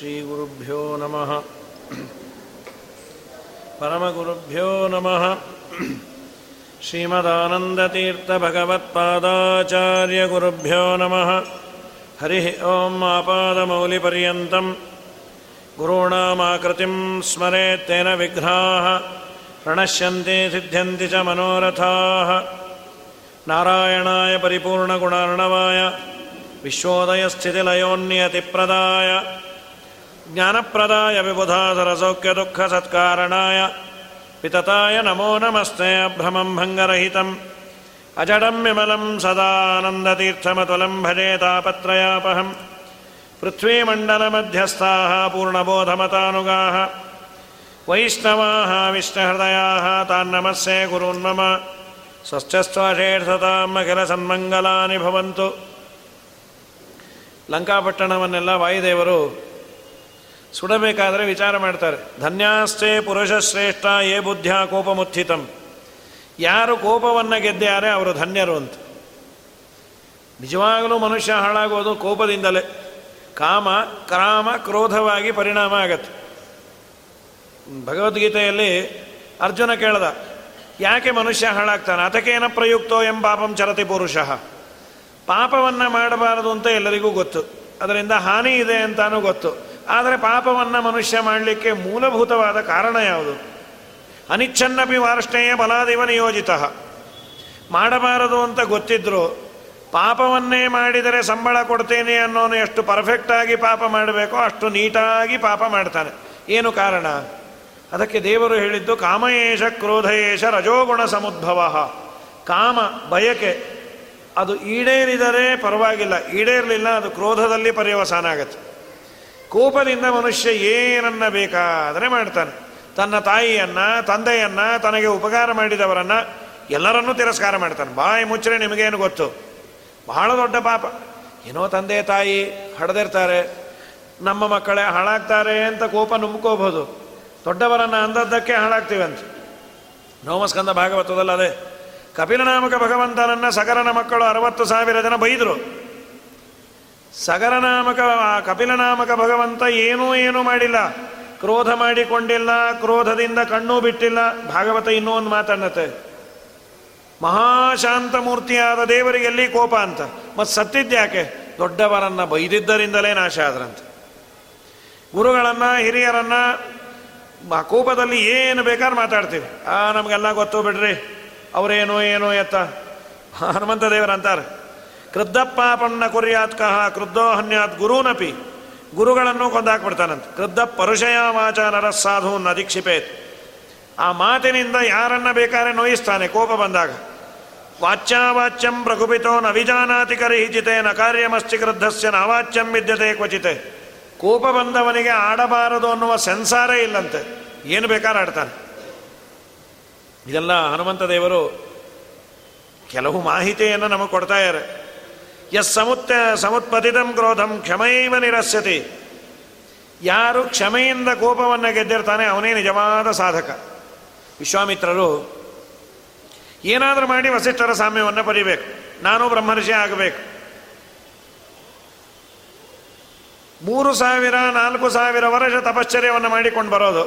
श्रीगुरुभ्यो नमः। परमगुरुभ्यो नमः। श्रीमदानन्दतीर्थभगवत्पादाचार्यगुरुभ्यो नमः। हरिः ॐ आपादमौलिपर्यन्तं। गुरूणामाकृतिं स्मरेत्तेन विघ्नाः। प्रणश्यन्ति सिद्ध्यन्ति च मनोरथाः। नारायणाय परिपूर्णगुणार्णवाय। विश्वोदयस्थितिलयोन्नियतिप्रदाय ज्ञानप्रदाय विबुधासरसौख्यदुःखसत्कारणाय वितताय नमो नमस्ते अभ्रमं भङ्गरहितम् अजडं विमलं सदानन्दतीर्थमतुलं भजे तापत्रयापहम् पृथ्वीमण्डलमध्यस्थाः पूर्णबोधमतानुगाः वैष्णवाः विष्णुहृदयाः तान्नमस्ये गुरून्मम ಸ್ವಸ್ಥಸ್ವಾಷೇಢತಾಂ ಅಖಿಲ ಸನ್ಮಂಗಲಾನಿ ಭವಂತು ಲಂಕಾಪಟ್ಟಣವನ್ನೆಲ್ಲ ವಾಯುದೇವರು ಸುಡಬೇಕಾದರೆ ವಿಚಾರ ಮಾಡ್ತಾರೆ. ಧನ್ಯಾಸ್ತೆ ಪುರುಷ ಶ್ರೇಷ್ಠ, ಏ ಬುದ್ಧ ಕೋಪಮುತ್ಥಿತಂ. ಯಾರು ಕೋಪವನ್ನು ಗೆದ್ದ್ಯಾರೆ ಅವರು ಧನ್ಯರು ಅಂತ. ನಿಜವಾಗಲೂ ಮನುಷ್ಯ ಹಾಳಾಗೋದು ಕೋಪದಿಂದಲೇ. ಕಾಮ, ಕ್ರಾಮ, ಕ್ರೋಧವಾಗಿ ಪರಿಣಾಮ ಆಗತ್ತೆ. ಭಗವದ್ಗೀತೆಯಲ್ಲಿ ಅರ್ಜುನ ಕೇಳ್ದ, ಯಾಕೆ ಮನುಷ್ಯ ಹಾಳಾಗ್ತಾನೆ? ಅದಕ್ಕೇನ ಪ್ರಯುಕ್ತೋ ಎಂಬಾಪಂ ಚರತಿ ಪುರುಷ. ಪಾಪವನ್ನು ಮಾಡಬಾರದು ಅಂತ ಎಲ್ಲರಿಗೂ ಗೊತ್ತು. ಅದರಿಂದ ಹಾನಿ ಇದೆ ಅಂತಾನೂ ಗೊತ್ತು. ಆದರೆ ಪಾಪವನ್ನು ಮನುಷ್ಯ ಮಾಡಲಿಕ್ಕೆ ಮೂಲಭೂತವಾದ ಕಾರಣ ಯಾವುದು? ಅನಿಚ್ಛನ್ನಪಿ ವಾರ್ಷ್ಣೇಯ ಬಲಾದಿವ ನಿಯೋಜಿತ. ಮಾಡಬಾರದು ಅಂತ ಗೊತ್ತಿದ್ರು ಪಾಪವನ್ನೇ ಮಾಡಿದರೆ ಸಂಬಳ ಕೊಡ್ತೇನೆ ಅನ್ನೋನು ಎಷ್ಟು ಪರ್ಫೆಕ್ಟಾಗಿ ಪಾಪ ಮಾಡಬೇಕೋ ಅಷ್ಟು ನೀಟಾಗಿ ಪಾಪ ಮಾಡ್ತಾನೆ. ಏನು ಕಾರಣ? ಅದಕ್ಕೆ ದೇವರು ಹೇಳಿದ್ದು ಕಾಮಯೇಶ ಕ್ರೋಧಯೇಶ ರಜೋಗುಣ ಸಮುದ್ಭವ. ಕಾಮ ಬಯಕೆ, ಅದು ಈಡೇರಿದರೆ ಪರವಾಗಿಲ್ಲ. ಈಡೇರಲಿಲ್ಲ, ಅದು ಕ್ರೋಧದಲ್ಲಿ ಪರ್ಯವಸಾನ ಆಗತ್ತೆ. ಕೋಪದಿಂದ ಮನುಷ್ಯ ಏನನ್ನ ಬೇಕಾದರೆ ಮಾಡ್ತಾನೆ. ತನ್ನ ತಾಯಿಯನ್ನ, ತಂದೆಯನ್ನ, ತನಗೆ ಉಪಕಾರ ಮಾಡಿದವರನ್ನ ಎಲ್ಲರನ್ನೂ ತಿರಸ್ಕಾರ ಮಾಡ್ತಾನೆ. ಬಾಯಿ ಮುಚ್ಚರೆ ನಿಮಗೇನು ಗೊತ್ತು? ಬಹಳ ದೊಡ್ಡ ಪಾಪ. ಏನೋ ತಂದೆ, ತಾಯಿ ಹಡದಿರ್ತಾರೆ. ನಮ್ಮ ಮಕ್ಕಳೇ ಹಾಳಾಗ್ತಾರೆ ಅಂತ ಕೋಪ ನುಮ್ಕೋಬಹುದು ದೊಡ್ಡವರನ್ನು ಅಂದದ್ದಕ್ಕೆ ಹಾಳಾಗ್ತೀವಂತೆ. ನೋಮಸ್ಕಂದ ಭಾಗವತದಲ್ಲದೆ ಕಪಿಲನಾಮಕ ಭಗವಂತನನ್ನ ಸಗರನ ಮಕ್ಕಳು ಅರವತ್ತು ಸಾವಿರ ಜನ ಬೈದರು. ಸಗರನಾಮಕ ಕಪಿಲನಾಮಕ ಭಗವಂತ ಏನೂ ಏನೂ ಮಾಡಿಲ್ಲ. ಕ್ರೋಧ ಮಾಡಿಕೊಂಡಿಲ್ಲ, ಕ್ರೋಧದಿಂದ ಕಣ್ಣು ಬಿಟ್ಟಿಲ್ಲ. ಭಾಗವತ ಇನ್ನೂ ಒಂದು ಮಾತನ್ನತ್ತೆ. ಮಹಾಶಾಂತ ಮೂರ್ತಿಯಾದ ದೇವರಿಗೆ ಎಲ್ಲಿ ಕೋಪ ಅಂತ? ಮತ್ತು ಸತ್ತಿದ್ಯಾಕೆ ದೊಡ್ಡವರನ್ನ ಬೈದಿದ್ದರಿಂದಲೇ ನಾಶ ಆದ್ರಂತೆ. ಗುರುಗಳನ್ನ, ಹಿರಿಯರನ್ನ ಕೋಪದಲ್ಲಿ ಏನು ಬೇಕಾದ್ರೆ ಮಾತಾಡ್ತೀವಿ. ಆ, ನಮಗೆಲ್ಲ ಗೊತ್ತು ಬಿಡ್ರಿ. ಅವರೇನೋ ಏನೋ ಎತ್ತ. ಹನುಮಂತ ದೇವರಂತಾರೆ. ಪಾಪನ್ನ ಕುರ್ಯಾತ್ಕಃ ಕ್ರುದ್ಧೋ ಹನ್ಯಾತ್ ಗುರುನಪಿ. ಗುರುಗಳನ್ನು ಕೊಂದಾಕ್ಬಿಡ್ತಾನಂತ. ಕ್ರದ್ದ ಪರುಷಯ ವಾಚಾನರ ಸಾಧು ನದೀಕ್ಷಿಪೇತ್ ಆ ಮಾತಿನಿಂದ ಯಾರನ್ನ ಬೇಕಾದ್ರೆ ನೋಯಿಸ್ತಾನೆ, ಕೋಪ ಬಂದಾಗ. ವಾಚ್ಯಾವಾಚ್ಯಂ ಪ್ರಕುಪಿತೋ ನವಿಜಾನಾತಿ ಕರಿಹಿಚಿತೆ, ನ ಕಾರ್ಯಮಸ್ತಿ ಕೃದ್ಧಸ್ಯ ನಾವಾಚ್ಯಂ ವಿದ್ಯತೆ ಕ್ವಚಿತೆ. ಕೋಪ ಬಂದವನಿಗೆ ಆಡಬಾರದು ಅನ್ನುವ ಸೆನ್ಸಾರೇ ಇಲ್ಲಂತೆ. ಏನು ಬೇಕಾದ್ರೆ ಆಡ್ತಾನೆ. ಇದೆಲ್ಲ ಹನುಮಂತ ದೇವರು ಕೆಲವು ಮಾಹಿತಿಯನ್ನು ನಮಗೆ ಕೊಡ್ತಾ ಇದ್ದಾರೆ. ಎಸ್ ಸಮುತ್ತ ಸಮುತ್ಪತಿತಂ ಕ್ರೋಧಂ ಕ್ಷಮೈವ ನಿರಸ್ಯತಿ. ಯಾರು ಕ್ಷಮೆಯಿಂದ ಕೋಪವನ್ನು ಗೆದ್ದಿರ್ತಾನೆ ಅವನೇ ನಿಜವಾದ ಸಾಧಕ. ವಿಶ್ವಾಮಿತ್ರರು, ಏನಾದರೂ ಮಾಡಿ ವಸಿಷ್ಠರ ಸಾಮ್ಯವನ್ನು ಪಡಿಬೇಕು ನಾನು ಬ್ರಹ್ಮರ್ಷಿ ಆಗಬೇಕು. ಮೂರು ಸಾವಿರ, ನಾಲ್ಕು ಸಾವಿರ ವರ್ಷ ತಪಶ್ಚರ್ಯವನ್ನು ಮಾಡಿಕೊಂಡು ಬರೋದು.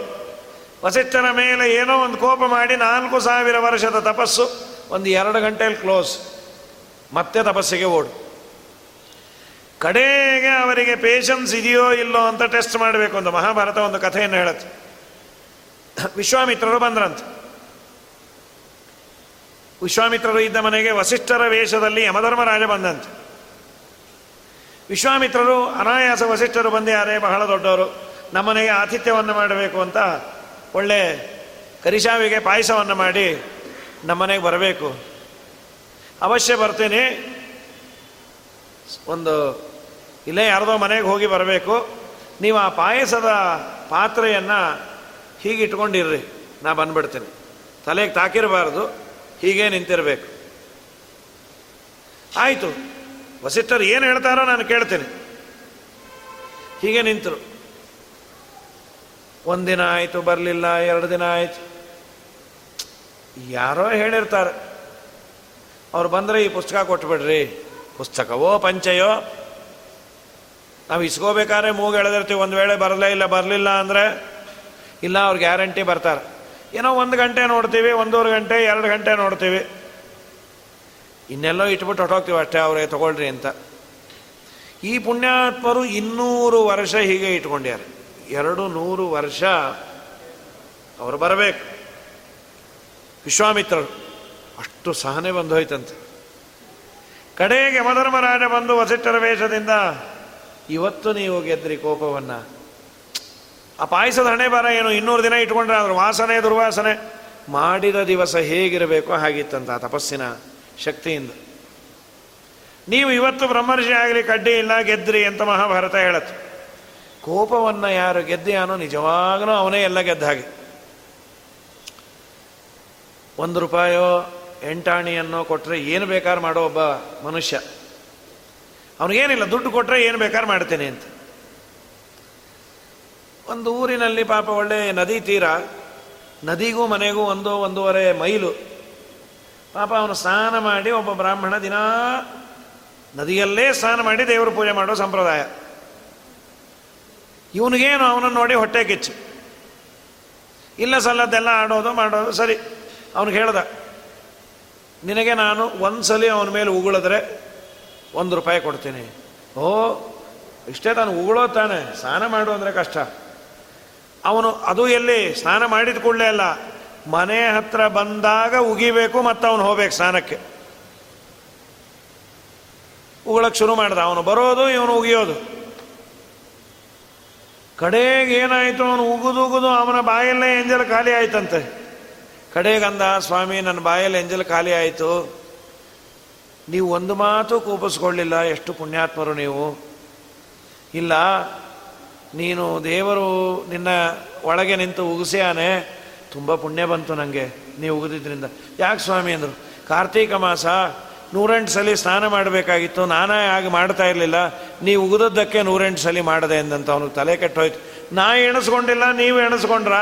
ವಸಿಷ್ಠರ ಮೇಲೆ ಏನೋ ಒಂದು ಕೋಪ ಮಾಡಿ ನಾಲ್ಕು ಸಾವಿರ ವರ್ಷದ ತಪಸ್ಸು ಒಂದು ಎರಡು ಗಂಟೆಯಲ್ಲಿ ಕ್ಲೋಸ್. ಮತ್ತೆ ತಪಸ್ಸಿಗೆ ಓಡು. ಕಡೆಗೆ ಅವರಿಗೆ ಪೇಷನ್ಸ್ ಇದೆಯೋ ಇಲ್ಲೋ ಅಂತ ಟೆಸ್ಟ್ ಮಾಡಬೇಕು ಅಂತ ಮಹಾಭಾರತ ಒಂದು ಕಥೆಯನ್ನು ಹೇಳುತ್ತೆ. ವಿಶ್ವಾಮಿತ್ರರು ಬಂದ್ರಂತ. ವಿಶ್ವಾಮಿತ್ರರು ಇದ್ದ ಮನೆಗೆ ವಸಿಷ್ಠರ ವೇಷದಲ್ಲಿ ಯಮಧರ್ಮರಾಜ ಬಂದಂತೆ. ವಿಶ್ವಾಮಿತ್ರರು ಅನಾಯಾಸ ವಸಿಷ್ಠರು ಬಂದಿದ್ದಾರೆ, ಬಹಳ ದೊಡ್ಡವರು. ನಮ್ಮನೆಗೆ ಆತಿಥ್ಯವನ್ನು ಮಾಡಬೇಕು ಅಂತ ಒಳ್ಳೆ ಕರಿಶಾವಿಗೆ ಪಾಯಸವನ್ನು ಮಾಡಿ ನಮ್ಮನೆಗೆ ಬರಬೇಕು. ಅವಶ್ಯ ಬರ್ತೀನಿ. ಒಂದು ಇಲ್ಲೇ, ಯಾರದೋ ಮನೆಗೆ ಹೋಗಿ ಬರಬೇಕು. ನೀವು ಆ ಪಾಯಸದ ಪಾತ್ರೆಯನ್ನು ಹೀಗೆ ಇಟ್ಕೊಂಡಿರ್ರಿ. ನಾ ಬಂದ್ಬಿಡ್ತೀನಿ. ತಲೆಗೆ ತಾಕಿರಬಾರ್ದು. ಹೀಗೆ ನಿಂತಿರಬೇಕು. ಆಯಿತು. ವಸಿಷ್ಠರು ಏನು ಹೇಳ್ತಾರೋ ನಾನು ಕೇಳ್ತೀನಿ. ಹೀಗೆ ನಿಂತರು. ಒಂದಿನ ಆಯಿತು, ಬರಲಿಲ್ಲ, ಎರಡು ದಿನ ಆಯಿತು. ಯಾರೋ ಹೇಳಿರ್ತಾರೆ. ಅವ್ರು ಬಂದರೆ ಈ ಪುಸ್ತಕ ಕೊಟ್ಬಿಡ್ರಿ. ಪುಸ್ತಕವೋ, ಪಂಚೆಯೋ ನಾವು ಇಸ್ಕೋಬೇಕಾದ್ರೆ ಮೂಗು ಎಳೆದಿರ್ತೀವಿ. ಒಂದು ವೇಳೆ ಬರಲೇ ಇಲ್ಲ, ಬರಲಿಲ್ಲ ಅಂದರೆ ಇಲ್ಲ, ಅವ್ರು ಗ್ಯಾರಂಟಿ ಬರ್ತಾರೆ. ಏನೋ ಒಂದು ಗಂಟೆ ನೋಡ್ತೀವಿ, ಒಂದೂವರೆ ಗಂಟೆ, ಎರಡು ಗಂಟೆ ನೋಡ್ತೀವಿ. ಇನ್ನೆಲ್ಲೋ ಇಟ್ಬಿಟ್ಟು ಹೊಟ್ಟೋಗ್ತೀವಿ ಅಷ್ಟೇ, ಅವರೇ ತಗೊಳ್ರಿ ಅಂತ. ಈ ಪುಣ್ಯಾತ್ಮರು ಇನ್ನೂರು ವರ್ಷ ಹೀಗೆ ಇಟ್ಕೊಂಡ್ಯಾರೆ ಎರಡು ನೂರು ವರ್ಷ ಅವರು ಬರಬೇಕು. ವಿಶ್ವಾಮಿತ್ರರು, ಅಷ್ಟು ಸಹನೆ ಬಂದು ಹೋಯ್ತಂತೆ ಕಡೆಗೆ ಯಮಧರ್ಮರಾಜ ಬಂದು ವಸಿಷ್ಠರ ವೇಷದಿಂದ ಇವತ್ತು ನೀವು ಗೆದ್ರಿ ಕೋಪವನ್ನು. ಆ ಪಾಯಸದ ಹಣೆ ಬಾರ ಏನು? ಇನ್ನೂರು ದಿನ ಇಟ್ಕೊಂಡ್ರೆ ಅದ್ರ ವಾಸನೆ, ದುರ್ವಾಸನೆ. ಮಾಡಿದ ದಿವಸ ಹೇಗಿರಬೇಕೋ ಹಾಗಿತ್ತಂತ ತಪಸ್ಸಿನ ಶಕ್ತಿಯಿಂದ. ನೀವು ಇವತ್ತು ಬ್ರಹ್ಮರ್ಷಿ ಆಗಲಿ, ಕಡ್ಡಿ ಇಲ್ಲ, ಗೆದ್ರಿ ಅಂತ ಮಹಾಭಾರತ ಹೇಳತ್ತು. ಕೋಪವನ್ನು ಯಾರು ಗೆದ್ದಿಯಾನೋ ನಿಜವಾಗ್ಲೂ ಅವನೇ ಎಲ್ಲ ಗೆದ್ದ ಹಾಗೆ. ಒಂದು ರೂಪಾಯೋ ಎಂಟಾಣಿಯನ್ನೋ ಕೊಟ್ಟರೆ ಏನು ಬೇಕಾದ್ರೂ ಮಾಡೋ ಒಬ್ಬ ಮನುಷ್ಯ. ಅವನಿಗೇನಿಲ್ಲ, ದುಡ್ಡು ಕೊಟ್ಟರೆ ಏನು ಬೇಕಾದ್ರೆ ಮಾಡ್ತೇನೆ ಅಂತ. ಒಂದು ಊರಿನಲ್ಲಿ ಪಾಪ ಒಳ್ಳೆ ನದಿ ತೀರ, ನದಿಗೂ ಮನೆಗೂ ಒಂದು ಒಂದೂವರೆ ಮೈಲು. ಪಾಪ ಅವನು ಸ್ನಾನ ಮಾಡಿ ಒಬ್ಬ ಬ್ರಾಹ್ಮಣ ದಿನ ನದಿಯಲ್ಲೇ ಸ್ನಾನ ಮಾಡಿ ದೇವರು ಪೂಜೆ ಮಾಡೋ ಸಂಪ್ರದಾಯ. ಇವನಿಗೇನು ಅವನನ್ನು ನೋಡಿ ಹೊಟ್ಟೆ ಕಿಚ್ಚು. ಇಲ್ಲ ಸಲ್ಲದ್ದೆಲ್ಲ ಆಡೋದು ಮಾಡೋದು ಸರಿ. ಅವನಿಗೆ ಹೇಳ್ದ, ನಿನಗೆ ನಾನು ಒಂದ್ಸಲಿ ಅವನ ಮೇಲೆ ಉಗುಳಿದ್ರೆ ಒಂದು ರೂಪಾಯಿ ಕೊಡ್ತೀನಿ. ಓ, ಇಷ್ಟೇ ತಾನು ಉಗುಳೋ ತಾನೆ, ಸ್ನಾನ ಮಾಡು ಅಂದರೆ ಕಷ್ಟ. ಅವನು, ಅದು ಎಲ್ಲಿ? ಸ್ನಾನ ಮಾಡಿದ ಕೂಡಲೇ ಅಲ್ಲ. ಮನೆ ಹತ್ರ ಬಂದಾಗ ಉಗಿಬೇಕು ಮತ್ತು ಅವನು ಹೋಗ್ಬೇಕು ಸ್ನಾನಕ್ಕೆ. ಉಗುಳಕ್ಕೆ ಶುರು ಮಾಡ್ದ. ಅವನು ಬರೋದು, ಇವನು ಉಗಿಯೋದು. ಕಡೆಗೆ ಏನಾಯಿತು? ಅವನು ಉಗುದು ಉಗುದು, ಅವನ ಬಾಯಲ್ಲೇ ಎಂಜಲ್ ಖಾಲಿ ಆಯ್ತಂತೆ. ಕಡೆಗಂದ ಸ್ವಾಮಿ, ನನ್ನ ಬಾಯಲ್ಲಿ ಎಂಜಲ್ ಖಾಲಿ ಆಯಿತು. ನೀವು ಒಂದು ಮಾತು ಕೂಪಿಸ್ಕೊಳ್ಳಿಲ್ಲ, ಎಷ್ಟು ಪುಣ್ಯಾತ್ಮರು ನೀವು? ಇಲ್ಲ, ನೀನು ದೇವರು ನಿನ್ನ ಒಳಗೆ ನಿಂತು ಉಗಿಸ್ಯಾನೆ, ತುಂಬ ಪುಣ್ಯ ಬಂತು ನನಗೆ ನೀವು ಉಗಿದಿದ್ರಿಂದ. ಯಾಕೆ ಸ್ವಾಮಿ ಅಂದರು? ಕಾರ್ತೀಕ ಮಾಸ, ನೂರೆಂಟು ಸಲ ಸ್ನಾನ ಮಾಡಬೇಕಾಗಿತ್ತು, ನಾನೇ ಆಗಿ ಮಾಡ್ತಾ ಇರಲಿಲ್ಲ, ನೀವು ಉಗಿದದ್ದಕ್ಕೆ ನೂರೆಂಟು ಸಲ ಮಾಡದೆ ಎಂದಂತ ಅವನಿಗೆ ತಲೆ ಕೆಟ್ಟೋಯ್ತು. ನಾ ಎಣಿಸ್ಕೊಂಡಿಲ್ಲ, ನೀವು ಎಣಿಸ್ಕೊಂಡ್ರ?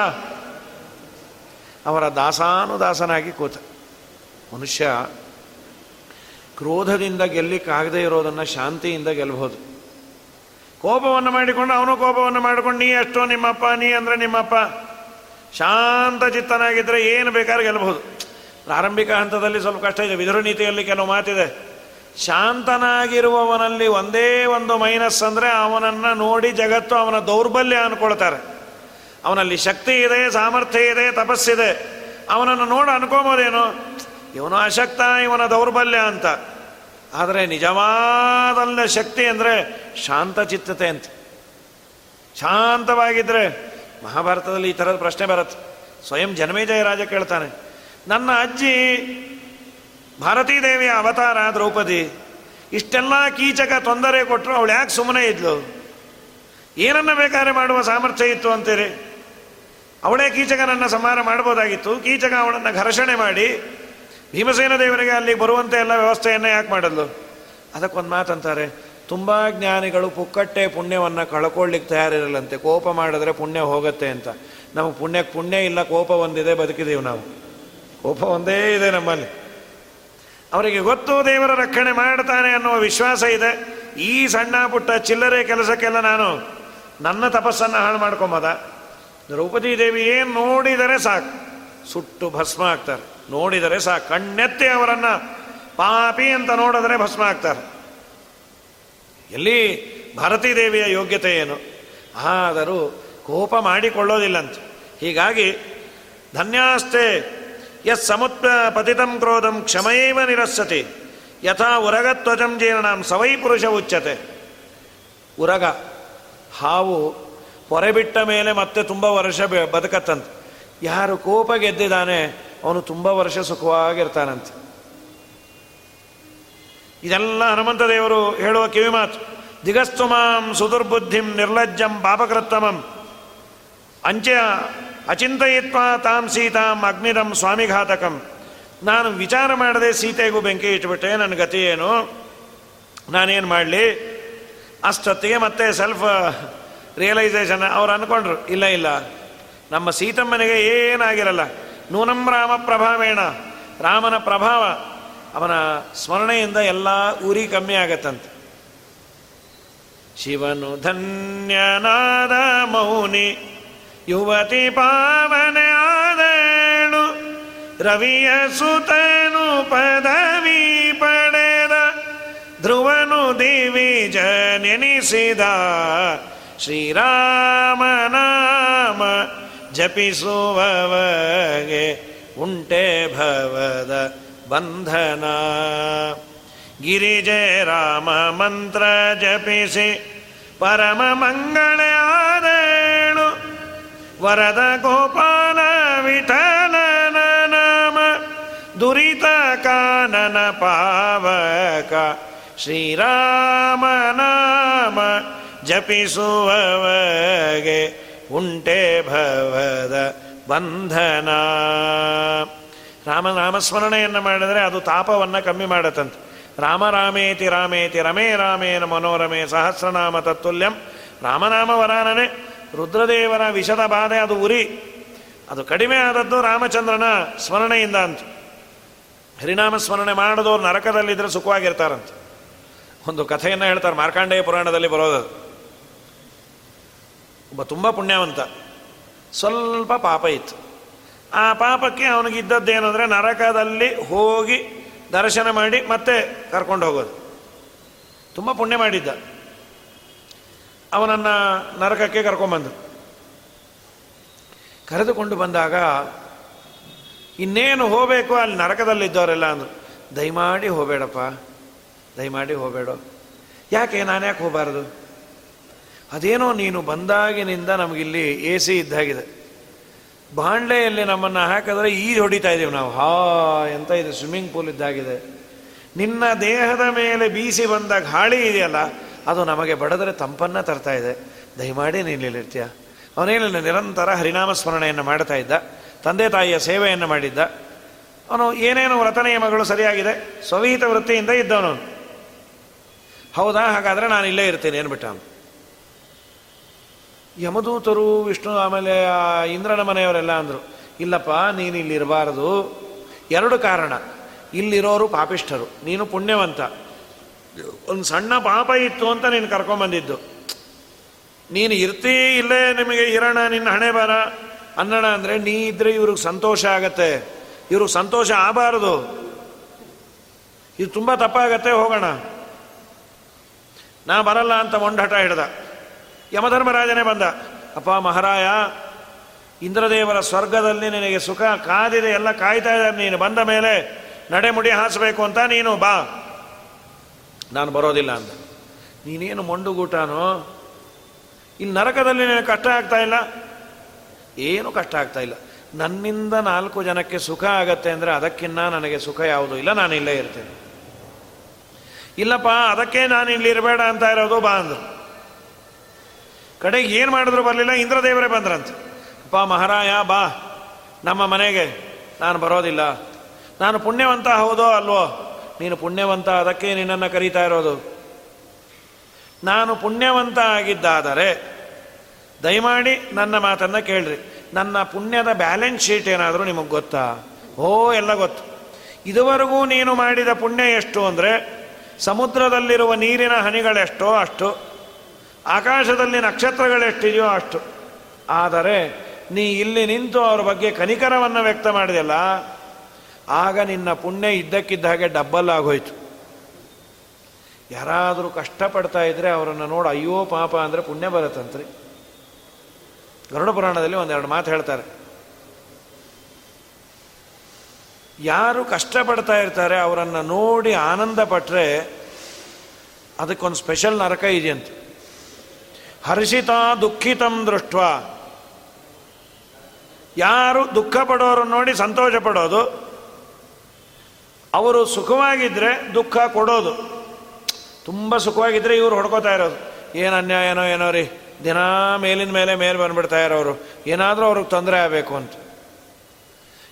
ಅವರ ದಾಸಾನುದಾಸನಾಗಿ ಕೂತ. ಮನುಷ್ಯ ಕ್ರೋಧದಿಂದ ಗೆಲ್ಲಿಕ್ಕಾಗದೇ ಇರೋದನ್ನು ಶಾಂತಿಯಿಂದ ಗೆಲ್ಲಬಹುದು ಕೋಪವನ್ನು ಮಾಡಿಕೊಂಡು ಅವನು ಕೋಪವನ್ನು ಮಾಡಿಕೊಂಡು, ನೀ ಎಷ್ಟೋ ನಿಮ್ಮಪ್ಪ, ನೀ ಅಂದರೆ ನಿಮ್ಮಪ್ಪ. ಶಾಂತ ಚಿತ್ತನಾಗಿದ್ದರೆ ಏನು ಬೇಕಾದ್ರೆ ಗೆಲ್ಲಬಹುದು ಪ್ರಾರಂಭಿಕ ಹಂತದಲ್ಲಿ ಸ್ವಲ್ಪ ಕಷ್ಟ ಇದೆ. ವಿದುರು ನೀತಿಯಲ್ಲಿ ಕೆಲವು ಮಾತಿದೆ. ಶಾಂತನಾಗಿರುವವನಲ್ಲಿ ಒಂದೇ ಒಂದು ಮೈನಸ್ ಅಂದರೆ ಅವನನ್ನು ನೋಡಿ ಜಗತ್ತು ಅವನ ದೌರ್ಬಲ್ಯ ಅಂದ್ಕೊಳ್ತಾರೆ ಅವನಲ್ಲಿ ಶಕ್ತಿ ಇದೆ, ಸಾಮರ್ಥ್ಯ ಇದೆ, ತಪಸ್ಸಿದೆ. ಅವನನ್ನು ನೋಡಿ ಅನ್ಕೋಬೋದೇನು ಇವನು ಅಶಕ್ತ, ಇವನ ದೌರ್ಬಲ್ಯ ಅಂತ. ಆದರೆ ನಿಜವಾದಲ್ಲ ಶಕ್ತಿ ಅಂದರೆ ಶಾಂತಚಿತ್ತತೆ ಅಂತ. ಶಾಂತವಾಗಿದ್ದರೆ ಮಹಾಭಾರತದಲ್ಲಿ ಈ ಥರದ ಪ್ರಶ್ನೆ ಬರುತ್ತೆ. ಸ್ವಯಂ ಜನಮೇಜಯ ರಾಜ ಕೇಳ್ತಾನೆ. ನನ್ನ ಅಜ್ಜಿ ಭಾರತೀ ದೇವಿಯ ಅವತಾರ ದ್ರೌಪದಿ, ಇಷ್ಟೆಲ್ಲ ಕೀಚಕ ತೊಂದರೆ ಕೊಟ್ಟರು ಅವಳು ಯಾಕೆ ಸುಮ್ಮನೆ ಇದ್ಲು? ಏನನ್ನ ಬೇಕಾದ್ರೆ ಮಾಡುವ ಸಾಮರ್ಥ್ಯ ಇತ್ತು ಅಂತೀರಿ? ಅವಳೇ ಕೀಚಕನನ್ನು ಸಂಹಾರ ಮಾಡ್ಬೋದಾಗಿತ್ತು. ಕೀಚಕ ಅವಳನ್ನು ಘರ್ಷಣೆ ಮಾಡಿ ಭೀಮಸೇನ ದೇವರಿಗೆ ಅಲ್ಲಿ ಬರುವಂತೆ ಎಲ್ಲ ವ್ಯವಸ್ಥೆಯನ್ನು ಯಾಕೆ ಮಾಡಲು ಅದಕ್ಕೊಂದು ಮಾತಂತಾರೆ, ತುಂಬ ಜ್ಞಾನಿಗಳು ಪುಕ್ಕಟ್ಟೆ ಪುಣ್ಯವನ್ನು ಕಳ್ಕೊಳ್ಳಿಕ್ಕೆ ತಯಾರಿರಲ್ಲಂತೆ, ಕೋಪ ಮಾಡಿದ್ರೆ ಪುಣ್ಯ ಹೋಗುತ್ತೆ ಅಂತ. ನಮಗೆ ಪುಣ್ಯಕ್ಕೆ ಪುಣ್ಯ ಇಲ್ಲ, ಕೋಪ ಒಂದಿದೆ ಬದುಕಿದ್ದೀವಿ ನಾವು. ಕೋಪ ಒಂದೇ ಇದೆ ನಮ್ಮಲ್ಲಿ. ಅವರಿಗೆ ಗೊತ್ತು, ದೇವರ ರಕ್ಷಣೆ ಮಾಡ್ತಾನೆ ಅನ್ನುವ ವಿಶ್ವಾಸ ಇದೆ. ಈ ಸಣ್ಣ ಪುಟ್ಟ ಚಿಲ್ಲರೆ ಕೆಲಸಕ್ಕೆಲ್ಲ ನಾನು ನನ್ನ ತಪಸ್ಸನ್ನು ಹಾಳು ಮಾಡ್ಕೊಂಬೋದ? ದ್ರೌಪದಿ ದೇವಿ ಏನು ನೋಡಿದರೆ ಸಾಕು. ಸುಟ್ಟು ಭಸ್ಮ ಆಗ್ತಾರೆ. ನೋಡಿದರೆ ಸಾ ಕಣ್ಣೆತ್ತಿ ಅವರನ್ನು ಪಾಪಿ ಅಂತ ನೋಡಿದ್ರೆ ಭಸ್ಮ ಆಗ್ತಾರೆ. ಎಲ್ಲಿ ಭಾರತೀ ದೇವಿಯ ಯೋಗ್ಯತೆ ಏನು? ಆದರೂ ಕೋಪ ಮಾಡಿಕೊಳ್ಳೋದಿಲ್ಲಂತ. ಹೀಗಾಗಿ ಧನ್ಯಾಸ್ತೆ, ಯತ್ ಸಮುತ್ ಪತಿತಂ ಕ್ರೋಧಂ ಕ್ಷಮೈವ ನಿರಸ್ಸತಿ. ಯಥಾ ಉರಗತ್ವಜಂ ಜೀರ್ಣಂ ಸವೈ ಪುರುಷ ಉಚ್ಚತೆ ಉರಗ, ಹಾವು ಬಿಟ್ಟ ಮೇಲೆ ಮತ್ತೆ ತುಂಬ ವರ್ಷ ಬದುಕತ್ತಂತೆ. ಯಾರು ಕೋಪ ಗೆದ್ದಿದ್ದಾನೆ, ಅವನು ತುಂಬ ವರ್ಷ ಸುಖವಾಗಿರ್ತಾನಂತೆ. ಇದೆಲ್ಲ ಹನುಮಂತ ದೇವರು ಹೇಳುವ ಕಿವಿಮಾತು. ದಿಗಸ್ತುಮಾಂ ಸುದುರ್ಬುದ್ಧಿಂ ನಿರ್ಲಜ್ಜಂ ಪಾಪಕೃತ್ತಮಂ. ಅಂಚೆಯ ಅಚಿಂತಯಿತ್ವ ತಾಂ ಸೀತಾಂ ಅಗ್ನಿರಂ ಸ್ವಾಮಿಘಾತಕಂ. ನಾನು ವಿಚಾರ ಮಾಡದೆ ಸೀತೆಗೂ ಬೆಂಕಿ ಇಟ್ಬಿಟ್ಟೆ ನನ್ನ ಗತಿ ಏನು? ನಾನೇನು ಮಾಡಲಿ? ಅಷ್ಟೊತ್ತಿಗೆ ಮತ್ತೆ ಸೆಲ್ಫ್ ರಿಯಲೈಸೇಷನ್ ಅವ್ರು ಅಂದ್ಕೊಂಡ್ರು, ಇಲ್ಲ ಇಲ್ಲ. ನಮ್ಮ ಸೀತಮ್ಮನಿಗೆ ಏನಾಗಿರಲ್ಲ. ನೂನಂ ರಾಮ ಪ್ರಭಾವೇಣ, ರಾಮನ ಪ್ರಭಾವ, ಅವನ ಸ್ಮರಣೆಯಿಂದ ಎಲ್ಲ ಊರಿ ಕಮ್ಮಿ ಆಗತ್ತಂತೆ. ಶಿವನು ಧನ್ಯನಾದ ಮೌನಿ, ಯುವತಿ ಪಾವನೆ ಆದಳು, ರವಿಯ ಸುತನು ಪದವಿ ಪಡೆದ, ಧ್ರುವನು ದೇವಿ ನೆನೆಸಿದ ಶ್ರೀರಾಮನಾಮ. ಜಪಿಸುವವಗೆ ಉಂಟೆ ಭವದ ಬಂಧನ. ಗಿರಿಜೆ ರಾಮ ಮಂತ್ರ ಜಪಿಸಿ, ಪರಮ ಮಂಗಳ ಆದೇಣು. ವರದ ಗೋಪಾಲ ವಿಠಲನ ನಾಮ, ದುರಿತ ಕಾನನ ಪಾವಕ ಶ್ರೀರಾಮ ನಾಮ ಜಪಿಸುವವಗೆ ಉಂಟೆ ಭವದ ಬಂಧನ. ರಾಮನಾಮಸ್ಮರಣೆಯನ್ನು ಮಾಡಿದರೆ ಅದು ತಾಪವನ್ನು ಕಮ್ಮಿ ಮಾಡತ್ತಂತೆ. ರಾಮ ರಾಮೇತಿ ರಾಮೇತಿ ರಮೇ ರಾಮೇನ ಮನೋರಮೆ ಸಹಸ್ರನಾಮ ತತ್ತುಲ್ಯಂ. ರಾಮನಾಮ ವರಾನನೆ. ರುದ್ರದೇವರ ವಿಷದ ಬಾಧೆ ಅದು ಉರಿ. ಅದು ಕಡಿಮೆ ಆದದ್ದು ರಾಮಚಂದ್ರನ ಸ್ಮರಣೆಯಿಂದ ಅಂತ. ಹರಿನಾಮ ಸ್ಮರಣೆ ಮಾಡಿದವರು ನರಕದಲ್ಲಿದ್ದರೆ ಸುಖವಾಗಿರ್ತಾರಂತೆ. ಒಂದು ಕಥೆಯನ್ನು ಹೇಳ್ತಾರೆ ಮಾರ್ಕಾಂಡೇಯ ಪುರಾಣದಲ್ಲಿ ಬರೋದು ಒಬ್ಬ ತುಂಬ ಪುಣ್ಯವಂತ. ಸ್ವಲ್ಪ ಪಾಪ ಇತ್ತು. ಆ ಪಾಪಕ್ಕೆ ಅವನಿಗಿದ್ದದ್ದೇನೆಂದರೆ ನರಕದಲ್ಲಿ ಹೋಗಿ ದರ್ಶನ ಮಾಡಿ ಮತ್ತೆ ಕರ್ಕೊಂಡು ಹೋಗೋದು. ತುಂಬ ಪುಣ್ಯ ಮಾಡಿದ್ದ. ಅವನನ್ನು ನರಕಕ್ಕೆ ಕರ್ಕೊಂಬಂದು. ಕರೆದುಕೊಂಡು ಬಂದಾಗ, ಇನ್ನೇನು ಹೋಗಬೇಕು ಅಲ್ಲಿ ನರಕದಲ್ಲಿದ್ದವರೆಲ್ಲ ಅಂದರು, ದಯಮಾಡಿ ಹೋಗಬೇಡಪ್ಪ, ದಯಮಾಡಿ ಹೋಗಬೇಡ. ಯಾಕೆ ನಾನು ಯಾಕೆ ಹೋಗಬಾರದು? ಅದೇನೋ ನೀನು ಬಂದಾಗಿನಿಂದ ನಮಗಿಲ್ಲಿ ಎ ಸಿ ಇದ್ದಾಗಿದೆ ಬಾಂಡ್ಲೆಯಲ್ಲಿ ನಮ್ಮನ್ನು ಹಾಕಿದ್ರೆ ಈಜು ಹೊಡಿತಾ ಇದ್ದೀವಿ ನಾವು. ಹಾ ಎಂತ ಇದೆ ಸ್ವಿಮ್ಮಿಂಗ್ ಪೂಲ್ ಇದ್ದಾಗಿದೆ ನಿನ್ನ ದೇಹದ ಮೇಲೆ ಬೀಸಿ ಬಂದ ಗಾಳಿ ಇದೆಯಲ್ಲ, ಅದು ನಮಗೆ ಬಡದರೆ ತಂಪನ್ನು ತರ್ತಾ ಇದೆ. ದಯಮಾಡಿ ನೀನಿಲ್ಲಿರ್ತೀಯ ಅವನೇನಿಲ್ಲ ನಿರಂತರ ಹರಿನಾಮ ಸ್ಮರಣೆಯನ್ನು ಮಾಡ್ತಾ ಇದ್ದ. ತಂದೆ ತಾಯಿಯ ಸೇವೆಯನ್ನು ಮಾಡಿದ್ದ. ಅವನು ಏನೇನು ವ್ರತ ನಿಯಮಗಳು ಸರಿಯಾಗಿದೆ. ಸ್ವವಿಹಿತ ವೃತ್ತಿಯಿಂದ ಇದ್ದವನು. ಹೌದಾ? ಹಾಗಾದರೆ ನಾನು ಇಲ್ಲೇ ಇರ್ತೀನಿ ಏನ್ಬಿಟ್ಟ ಅವನು ಯಮದೂತರು, ವಿಷ್ಣು, ಆಮೇಲೆ ಇಂದ್ರನ ಮನೆಯವರೆಲ್ಲ ಅಂದರು, ಇಲ್ಲಪ್ಪ, ನೀನು ಇಲ್ಲಿರಬಾರದು ಎರಡು ಕಾರಣ. ಇಲ್ಲಿರೋರು ಪಾಪಿಷ್ಠರು, ನೀನು ಪುಣ್ಯವಂತ. ಒಂದು ಸಣ್ಣ ಪಾಪ ಇತ್ತು ಅಂತ ನೀನು ಕರ್ಕೊಂಬಂದಿದ್ದು. ನೀನು ಇರ್ತೀ ಇಲ್ಲೇ ನಿಮಗೆ ಇರೋಣ ನಿನ್ನ ಹಣೆ ಬರ. ಅನ್ನೋಣ ಅಂದರೆ, ನೀ ಇದ್ರೆ ಇವ್ರಿಗೆ ಸಂತೋಷ ಆಗತ್ತೆ. ಇವ್ರಿಗೆ ಸಂತೋಷ ಆಗಬಾರದು. ಇದು ತುಂಬ ತಪ್ಪಾಗತ್ತೆ, ಹೋಗೋಣ. ನಾ ಬರಲ್ಲ ಅಂತ ಮೊಂಡಟ ಹಿಡ್ದ. ಯಮಧರ್ಮರಾಜನೇ ಬಂದ. ಅಪ್ಪ ಮಹಾರಾಯ, ಇಂದ್ರದೇವರ ಸ್ವರ್ಗದಲ್ಲಿ ನಿನಗೆ ಸುಖ ಕಾದಿದೆ, ಎಲ್ಲ ಕಾಯ್ತಾ ಇದ್ದಾರೆ. ನೀನು ಬಂದ ಮೇಲೆ ನಡೆ ಮುಡಿ ಹಾಸಬೇಕು ಅಂತ ನೀನು ಬಾ. ನಾನು ಬರೋದಿಲ್ಲ ಅಂತ ನೀನೇನು ಮೊಂಡುಗೂಟನೋ? ಇಲ್ಲಿ ನರಕದಲ್ಲಿ ನಿನಗೆ ಕಷ್ಟ ಆಗ್ತಾ ಇಲ್ಲ? ಏನು ಕಷ್ಟ ಆಗ್ತಾ ಇಲ್ಲ. ನನ್ನಿಂದ ನಾಲ್ಕು ಜನಕ್ಕೆ ಸುಖ ಆಗತ್ತೆ ಅಂದರೆ ಅದಕ್ಕಿನ್ನ ನನಗೆ ಸುಖ ಯಾವುದು ಇಲ್ಲ, ನಾನು ಇಲ್ಲೇ ಇರ್ತೇನೆ. ಇಲ್ಲಪ್ಪ, ಅದಕ್ಕೆ ನಾನು ಇಲ್ಲಿ ಇರಬೇಡ ಅಂತ ಇರೋದು ಬಾ ಅಂದರು. ಕಡೆಗೆ ಏನು ಮಾಡಿದ್ರು ಬರಲಿಲ್ಲ, ಇಂದ್ರದೇವರೇ ಬಂದ್ರಂತೆ. ಅಪ್ಪ ಮಹಾರಾಯ, ಬಾ. ನಮ್ಮ ಮನೆಗೆ ನಾನು ಬರೋದಿಲ್ಲ. ನಾನು ಪುಣ್ಯವಂತ ಹೌದೋ ಅಲ್ವೋ? ನೀನು ಪುಣ್ಯವಂತ, ಅದಕ್ಕೆ ನಿನ್ನನ್ನು ಕರೀತಾ ಇರೋದು. ನಾನು ಪುಣ್ಯವಂತ ಆಗಿದ್ದಾದರೆ, ದಯಮಾಡಿ ನನ್ನ ಮಾತನ್ನು ಕೇಳ್ರಿ. ನನ್ನ ಪುಣ್ಯದ ಬ್ಯಾಲೆನ್ಸ್ ಶೀಟ್ ಏನಾದರೂ ನಿಮಗೆ ಗೊತ್ತಾ? ಓ, ಎಲ್ಲ ಗೊತ್ತು. ಇದುವರೆಗೂ ನೀನು ಮಾಡಿದ ಪುಣ್ಯ ಎಷ್ಟು ಅಂದರೆ, ಸಮುದ್ರದಲ್ಲಿರುವ ನೀರಿನ ಹನಿಗಳೆಷ್ಟೋ ಅಷ್ಟು ಆಕಾಶದಲ್ಲಿ ನಕ್ಷತ್ರಗಳೆಷ್ಟಿದೆಯೋ ಅಷ್ಟು. ಆದರೆ ನೀ ಇಲ್ಲಿ ನಿಂತು ಅವ್ರ ಬಗ್ಗೆ ಕನಿಕರವನ್ನು ವ್ಯಕ್ತ ಮಾಡಿದೆಯಲ್ಲ, ಆಗ ನಿನ್ನ ಪುಣ್ಯ ಇದ್ದಕ್ಕಿದ್ದ ಹಾಗೆ ಡಬ್ಬಲ್ ಆಗೋಯ್ತು ಯಾರಾದರೂ ಕಷ್ಟಪಡ್ತಾ ಇದ್ರೆ ಅವರನ್ನು ನೋಡು, ಅಯ್ಯೋ ಪಾಪ ಅಂದರೆ ಪುಣ್ಯ ಬರುತ್ತಂತ್ರಿ. ಗರುಡ ಪುರಾಣದಲ್ಲಿ ಒಂದೆರಡು ಮಾತು ಹೇಳ್ತಾರೆ. ಯಾರು ಕಷ್ಟಪಡ್ತಾ ಇರ್ತಾರೆ, ಅವರನ್ನು ನೋಡಿ ಆನಂದ ಪಟ್ಟರೆ ಅದಕ್ಕೊಂದು ಸ್ಪೆಷಲ್ ನರಕ ಇದೆಯಂತೆ. ಹರ್ಷಿತ ದುಃಖಿತಂ ದೃಷ್ಟ ಯಾರು ದುಃಖ ಪಡೋರು ನೋಡಿ ಸಂತೋಷ ಪಡೋದು. ಅವರು ಸುಖವಾಗಿದ್ದರೆ ದುಃಖ ಕೊಡೋದು. ತುಂಬ ಸುಖವಾಗಿದ್ದರೆ ಇವರು ಹೊಡ್ಕೋತಾ ಇರೋದು. ಏನು ಅನ್ಯಾಯ ಏನೋ ಏನೋ ರೀ. ದಿನ ಮೇಲಿನ ಮೇಲೆ ಮೇಲೆ ಬಂದುಬಿಡ್ತಾ ಇರೋರು. ಏನಾದರೂ ಅವ್ರಿಗೆ ತೊಂದರೆ ಆಗಬೇಕು ಅಂತ.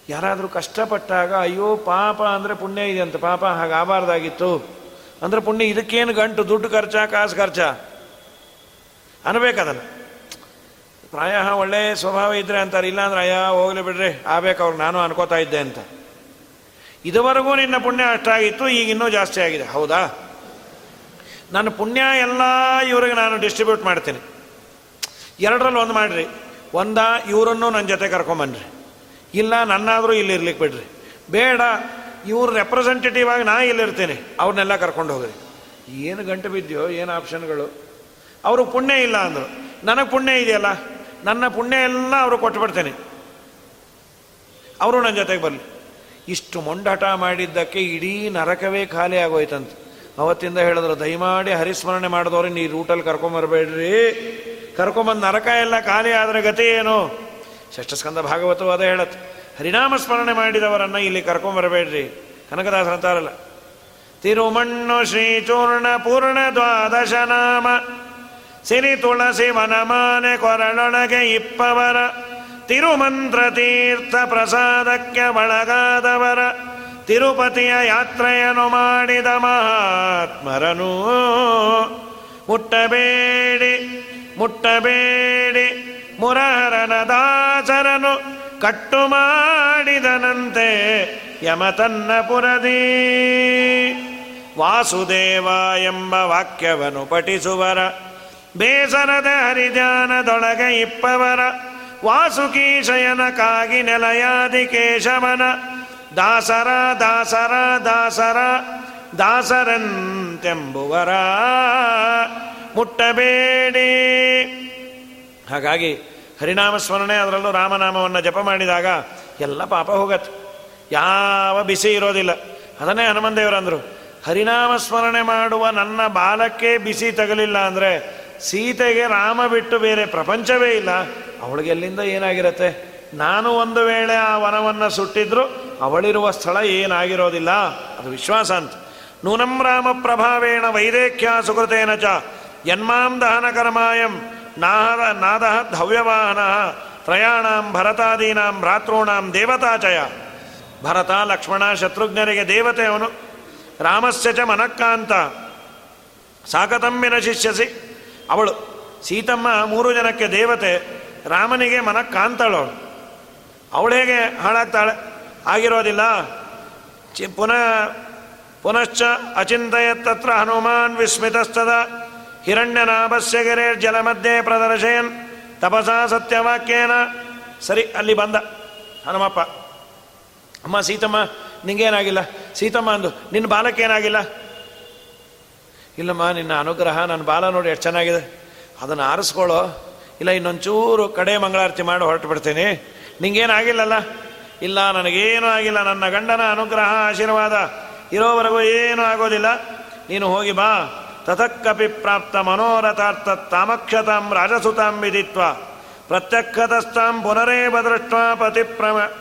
ಯಾರಾದರೂ ಕಷ್ಟಪಟ್ಟಾಗ, ಅಯ್ಯೋ, ಪಾಪ ಅಂದರೆ ಪುಣ್ಯ ಇದೆ ಅಂತ. ಪಾಪ ಆಗಬಾರ್ದಾಗಿತ್ತು ಅಂದರೆ ಪುಣ್ಯ ಇದಕ್ಕೇನು ಗಂಟು? ದುಡ್ಡು ಖರ್ಚಾ, ಕಾಸು ಖರ್ಚಾ? ಅನ್ಬೇಕದನ್ನು. ಪ್ರಾಯ ಒಳ್ಳೆ ಸ್ವಭಾವ ಇದ್ರೆ ಅಂತಾರೆ, ಇಲ್ಲಾಂದ್ರೆ ಅಯ್ಯ ಹೋಗ್ಲಿ ಬಿಡ್ರಿ, ಆಗ್ಬೇಕು ಅವ್ರಿಗೆ ನಾನು ಅನ್ಕೋತಾ ಇದ್ದೆ ಅಂತ. ಇದುವರೆಗೂ ನಿನ್ನ ಪುಣ್ಯ ಅಷ್ಟಾಗಿತ್ತು, ಈಗ ಇನ್ನೂ ಜಾಸ್ತಿ ಆಗಿದೆ. ಹೌದಾ? ನನ್ನ ಪುಣ್ಯ ಎಲ್ಲ ಇವ್ರಿಗೆ ನಾನು ಡಿಸ್ಟ್ರಿಬ್ಯೂಟ್ ಮಾಡ್ತೀನಿ. ಎರಡರಲ್ಲಿ ಒಂದು ಮಾಡಿರಿ. ಒಂದ, ಇವರನ್ನು ನನ್ನ ಜೊತೆ ಕರ್ಕೊಂಬನ್ರಿ. ಇಲ್ಲ, ನನ್ನಾದರೂ ಇಲ್ಲಿ ಇರ್ಲಿಕ್ಕೆ ಬಿಡ್ರಿ. ಬೇಡ, ಇವ್ರ ರೆಪ್ರೆಸೆಂಟೇಟಿವ್ ಆಗಿ ನಾ ಇಲ್ಲಿರ್ತೇನೆ. ಅವ್ರನ್ನೆಲ್ಲ ಕರ್ಕೊಂಡು ಹೋಗ್ರಿ. ಏನು ಗಂಟೆ ಬಿದ್ದೆಯೋ, ಏನು ಆಪ್ಷನ್ಗಳು ಅವರು ಪುಣ್ಯ ಇಲ್ಲ ಅಂದರು. ನನಗೆ ಪುಣ್ಯ ಇದೆಯಲ್ಲ? ನನ್ನ ಪುಣ್ಯ ಎಲ್ಲ ಅವರು ಕೊಟ್ಬಿಡ್ತೇನೆ ಅವರು ನನ್ನ ಜೊತೆಗೆ ಬರಲಿ. ಇಷ್ಟು ಮೊಂಡಾಟ ಮಾಡಿದ್ದಕ್ಕೆ ಇಡೀ ನರಕವೇ ಖಾಲಿ ಆಗೋಯ್ತಂತ. ಅವತ್ತಿಂದ ಹೇಳಿದ್ರು, ದಯಮಾಡಿ ಹರಿಸ್ಮರಣೆ ಮಾಡಿದವ್ರೆ ನೀ ರೂಟಲ್ಲಿ ಕರ್ಕೊಂಬರ್ಬೇಡ್ರಿ ಕರ್ಕೊಂಬಂದು ನರಕ ಎಲ್ಲ ಖಾಲಿ ಆದರೆ ಗತಿ ಏನು? ಷಷ್ಠಸ್ಕಂದ ಭಾಗವತವು ಅದೇ ಹೇಳತ್ತೆ. ಹರಿನಾಮ ಸ್ಮರಣೆ ಮಾಡಿದವರನ್ನು ಇಲ್ಲಿ ಕರ್ಕೊಂಬರಬೇಡ್ರಿ ಕನಕದಾಸರ ಅಂತಾರಲ್ಲ, ತಿರುಮಣ್ಣು ಶ್ರೀ ಚೂರ್ಣ ಪೂರ್ಣ ದ್ವಾದಶ ನಾಮ. ಸಿರಿ ತುಳಸಿ ವನಮಾನೆ ಕೊರಳೊಳಗೆ ಇಪ್ಪವರ. ತಿರುಮಂತ್ರ ತೀರ್ಥ ಪ್ರಸಾದಕ್ಕೆ ಒಳಗಾದವರ. ತಿರುಪತಿಯ ಯಾತ್ರೆಯನ್ನು ಮಾಡಿದ ಮಹಾತ್ಮರನು. ಮುಟ್ಟಬೇಡಿ ಮುಟ್ಟಬೇಡಿ, ಮುರಹರನ ದಾಸರನು. ಕಟ್ಟು ಮಾಡಿದನಂತೆ ಯಮತನ್ನ ಪುರದಿ ವಾಸುದೇವ ಎಂಬ ವಾಕ್ಯವನ್ನು ಪಠಿಸುವರ. ಬೇಸರದ ಹರಿಜಾನದೊಳಗೆ ಇಪ್ಪವರ ವಾಸುಕಿ ಶಯನಕ್ಕಾಗಿ ನೆಲಯಾದಿ ಕೇಶವನ ದಾಸರ ದಾಸರ ದಾಸರ, ದಾಸರಂತೆಂಬುವರ ಮುಟ್ಟಬೇಡಿ. ಹಾಗಾಗಿ ಹರಿನಾಮ ಸ್ಮರಣೆ ಅದರಲ್ಲೂ ರಾಮನಾಮವನ್ನು ಜಪ ಮಾಡಿದಾಗ ಎಲ್ಲ ಪಾಪ ಹೋಗತ್ತೆ. ಯಾವ ಬಿಸಿ ಇರೋದಿಲ್ಲ. ಅದನ್ನೇ ಹನುಮಂದೇವರಂದರು ಹರಿನಾಮ ಸ್ಮರಣೆ ಮಾಡುವ ನನ್ನ ಬಾಲಕ್ಕೆ ಬಿಸಿ ತಗಲಿಲ್ಲ ಅಂದರೆ ಸೀತೆಗೆ ರಾಮ ಬಿಟ್ಟು ಬೇರೆ ಪ್ರಪಂಚವೇ ಇಲ್ಲ. ಅವಳಿಗೆ ಎಲ್ಲಿಂದ ಏನಾಗಿರತ್ತೆ? ನಾನು ಒಂದು ವೇಳೆ ಆ ವನವನ್ನು ಸುಟ್ಟಿದ್ರು ಅವಳಿರುವ ಸ್ಥಳ ಏನಾಗಿರೋದಿಲ್ಲ. ಅದು ವಿಶ್ವಾಸ ಅಂತ. ನೂನಂ ರಾಮ ಪ್ರಭಾವೇಣ ವೈದೇಖ್ಯ ಸುಕೃತೇನ ಚ. ಯನ್ಮಾಂ ದಹನ ಕರ್ಮಾಯಂ. ನಾಹ ನಾದ ಧವ್ಯವಾಹನ ತ್ರಯಾಣಾಂ ಭರತಾದೀನಾಂ ಭ್ರಾತೃಣಾಂ ದೇವತಾಚಯ. ಭರತ, ಲಕ್ಷ್ಮಣ, ಶತ್ರುಘ್ನರಿಗೆ ದೇವತೆ ಅವನು. ರಾಮಸ್ಯ ಚ ಮನಕ್ಕಾಂತ ಸಾಕತಮ್ಮಿನ ಶಿಷ್ಯಸಿ ಅವಳು, ಸೀತಮ್ಮ, ಮೂರು ಜನಕ್ಕೆ ದೇವತೆ, ರಾಮನಿಗೆ ಮನಕ್ಕಾಂತಳು ಅವಳು ಹೇಗೆ ಹಾಳಾಗ್ತಾಳೆ? ಆಗಿರೋದಿಲ್ಲ ಚಿ, ಪುನಃ, ಪುನಶ್ಚ ಅಚಿಂತಯತ್ತತ್ರ ಹನುಮಾನ್ ವಿಸ್ಮಿತಸ್ತದ ಹಿರಣ್ಯನಾಭಸ್ಯ ಜಲ ಜಲಮಧ್ಯೆ ಪ್ರದರ್ಶಯನ್ ತಪಸಾ ಸತ್ಯವಾಕ್ಯೇನ. ಸರಿ, ಅಲ್ಲಿ ಬಂದ. ಹನುಮಪ್ಪ, ಅಮ್ಮ, ಸೀತಮ್ಮ, ನಿಂಗೇನಾಗಿಲ್ಲ? ಸೀತಮ್ಮ ಅಂದು ನಿನ್ನ ಬಾಲಕ್ಕೇನಾಗಿಲ್ಲ? ಇಲ್ಲಮ್ಮ, ನಿನ್ನ ಅನುಗ್ರಹ ನನ್ನ ಬಾಲ ನೋಡಿ ಎಷ್ಟು ಚೆನ್ನಾಗಿದೆ. ಅದನ್ನು ಆರಿಸ್ಕೊಳ್ಳೋ. ಇಲ್ಲ, ಇನ್ನೊಂಚೂರು ಕಡೆ ಮಂಗಳಾರತಿ ಮಾಡಿ, ಹೊರಟು ಬಿಡ್ತೀನಿ. ನಿಂಗೇನಾಗಿಲ್ಲಲ್ಲ? ಇಲ್ಲ, ನನಗೇನೂ ಆಗಿಲ್ಲ. ನನ್ನ ಗಂಡನ ಅನುಗ್ರಹ, ಆಶೀರ್ವಾದ. ಇರೋವರೆಗೂ ಏನೂ ಆಗೋದಿಲ್ಲ. ನೀನು ಹೋಗಿ ಬಾ. ತತಕ್ಕಪಿ ಪ್ರಾಪ್ತ ಮನೋರಥಾರ್ಥ ತಾಮಕ್ಷತಾಂ ರಾಜಸುತಾಂ ವಿಧಿತ್ವ. ಪ್ರತ್ಯಕ್ಷತಸ್ಥಾಂ ಪುನರೇವ ದೃಷ್ಟ ಪತಿ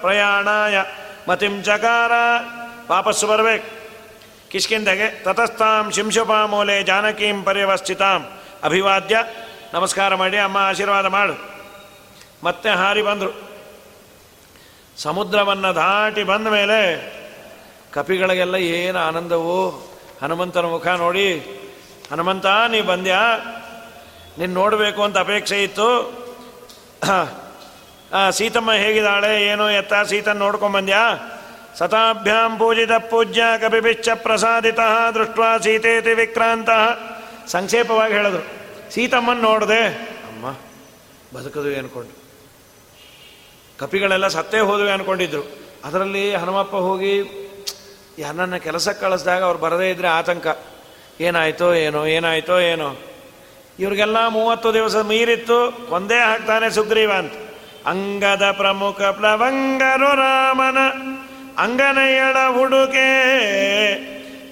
ಪ್ರಯಾಣಾಯ. ಮತಿಂ ಚಕಾರ. ವಾಪಸ್ಸು ಬರಬೇಕು. ಕಿಷ್ಕಿಂದಗೆ ತತಸ್ಥಾಂ ಶಿಂಶುಪಾಮೂಲೆ ಜಾನಕೀಂ ಪರ್ಯವಸ್ಥಿತಾಂ ಅಭಿವಾದ್ಯ. ನಮಸ್ಕಾರ ಮಾಡಿ, ಅಮ್ಮ ಆಶೀರ್ವಾದ ಮಾಡು. ಮತ್ತೆ ಹಾರಿ ಬಂದರು. ಸಮುದ್ರವನ್ನು ದಾಟಿ ಬಂದ ಮೇಲೆ ಕಪಿಗಳಿಗೆಲ್ಲ ಏನು ಆನಂದವು. ಹನುಮಂತನ ಮುಖ ನೋಡಿ, ಹನುಮಂತ, ನೀ ಬಂದ್ಯಾ? ನಿನ್ನ ನೋಡಬೇಕು ಅಂತ ಅಪೇಕ್ಷೆ ಇತ್ತು. ಸೀತಮ್ಮ ಹೇಗಿದ್ದಾಳೆ? ಏನೋ ಎತ್ತ ಸೀತನ್ ನೋಡ್ಕೊಂಬಂದ್ಯಾ ಸತಾಭ್ಯಾಂ ಪೂಜಿತ ಪೂಜ್ಯ ಕಪಿಪಿಚ್ಚ ಪ್ರಸಾದಿತ ದೃಷ್ಟ ಸೀತೇತಿ ವಿಕ್ರಾಂತ ಸಂಕ್ಷೇಪವಾಗಿ ಹೇಳಿದ್ರು ಸೀತಮ್ಮನ್ ನೋಡಿದೆ, ಅಮ್ಮ, ಬದುಕದು ಅನ್ಕೊಂಡು ಕಪಿಗಳೆಲ್ಲ ಸತ್ತೇ ಹೋದವೆ ಅನ್ಕೊಂಡಿದ್ರು. ಅದರಲ್ಲಿ ಹನುಮಪ್ಪ ಹೋಗಿ, ಯಾರನ್ನ ಕೆಲಸಕ್ಕೆ ಕಳಿಸಿದಾಗ ಅವ್ರು ಬರದೇ ಇದ್ರೆ ಆತಂಕ. ಏನಾಯ್ತೋ ಏನೋ ಏನಾಯ್ತೋ ಏನೋ. ಇವ್ರಿಗೆಲ್ಲ ಮೂವತ್ತು ದಿವಸ ಮೀರಿತ್ತು ಒಂದೇ ಹಾಕ್ತಾನೆ ಸುಗ್ರೀವ ಅಂತ. ಅಂಗದ ಪ್ರಮುಖ ಪ್ಲವಂಗರು ರಾಮನ. ಅಂಗನಯಳ ಹುಡುಗೆ.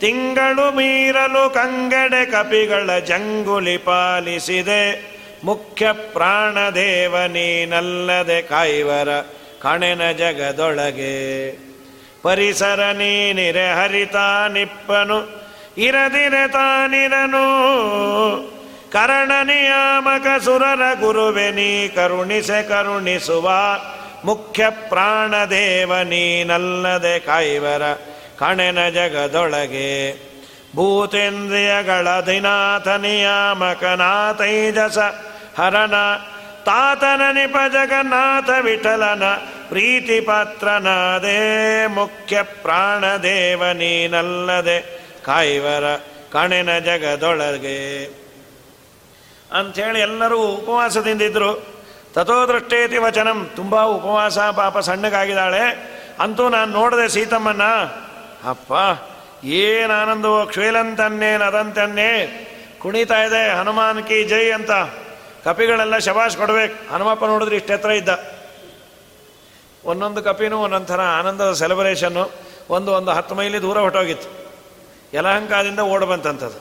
ತಿಂಗಳು ಮೀರಲು ಕಂಗಡೆ ಕಪಿಗಳ ಜಂಗುಲಿ ಪಾಲಿಸಿದೆ. ಮುಖ್ಯ ಪ್ರಾಣದೇವ ನೀನಲ್ಲದೆ ಕಾಯ್ವರ ಕಣೆನ ಜಗದೊಳಗೆ. ಪರಿಸರ ನೀನಿರೆ ಹರಿತ ನಿಪ್ಪನು, ಇರದಿರೆ ತಾನಿರನು. ಕರಣ ನಿಯಾಮಕ ಸುರರ ಗುರುವೆ ನೀ ಕರುಣಿಸೆ ಕರುಣಿಸುವ. ಮುಖ್ಯ ಪ್ರಾಣದೇವ ನೀನಲ್ಲದೆ ಕೈವರ ಕಣೆನ ಜಗದೊಳಗೆ. ಭೂತೇಂದ್ರಿಯಗಳ ದಿನಾಥ ನಿಯಾಮಕನಾಥೈಜಸ ಹರನ ತಾತನ ನಿಪ ಜಗನ್ನಾಥ ವಿಠಲನ ಪ್ರೀತಿ ಪಾತ್ರನಾದೇ ಮುಖ್ಯ ಪ್ರಾಣದೇವ ನೀನಲ್ಲದೆ ಕಾಯಿವರ ಕಣೆನ ಜಗದೊಳಗೆ. ಅಂಥೇಳಿ ಎಲ್ಲರೂ ಉಪವಾಸದಿಂದಿದ್ರು ತಥೋ ದೃಷ್ಟೇತಿ ವಚನಂ. ತುಂಬ ಉಪವಾಸ ಪಾಪ ಸಣ್ಣಗಾಗಿದ್ದಾಳೆ. ಅಂತೂ ನಾನು ನೋಡಿದೆ ಸೀತಮ್ಮನ್ನ. ಅಪ್ಪ, ಏನು ಆನಂದವೋ ಕ್ಷೇಲಂತನ್ನೇ ನದಂತನ್ನೇ. ಕುಣಿತಾ ಇದೆ, ಹನುಮಾನ್ ಕಿ ಜೈ ಅಂತ. ಕಪಿಗಳೆಲ್ಲ ಶಬಾಷ್ ಕೊಡ್ಬೇಕು. ಹನುಮಪ್ಪ ನೋಡಿದ್ರೆ ಇಷ್ಟೆತ್ರ ಇದ್ದ. ಒಂದೊಂದು ಕಪಿನೂ ಒಂದೊಂದು ಆನಂದದ ಸೆಲೆಬ್ರೇಷನ್ನು ಒಂದು ಒಂದು ಹತ್ತು ಮೈಲಿ ದೂರ ಹೊಟ್ಟೋಗಿತ್ತು ಯಲಹಂಕದಿಂದ ಓಡ್ ಬಂತಂಥದ್ದು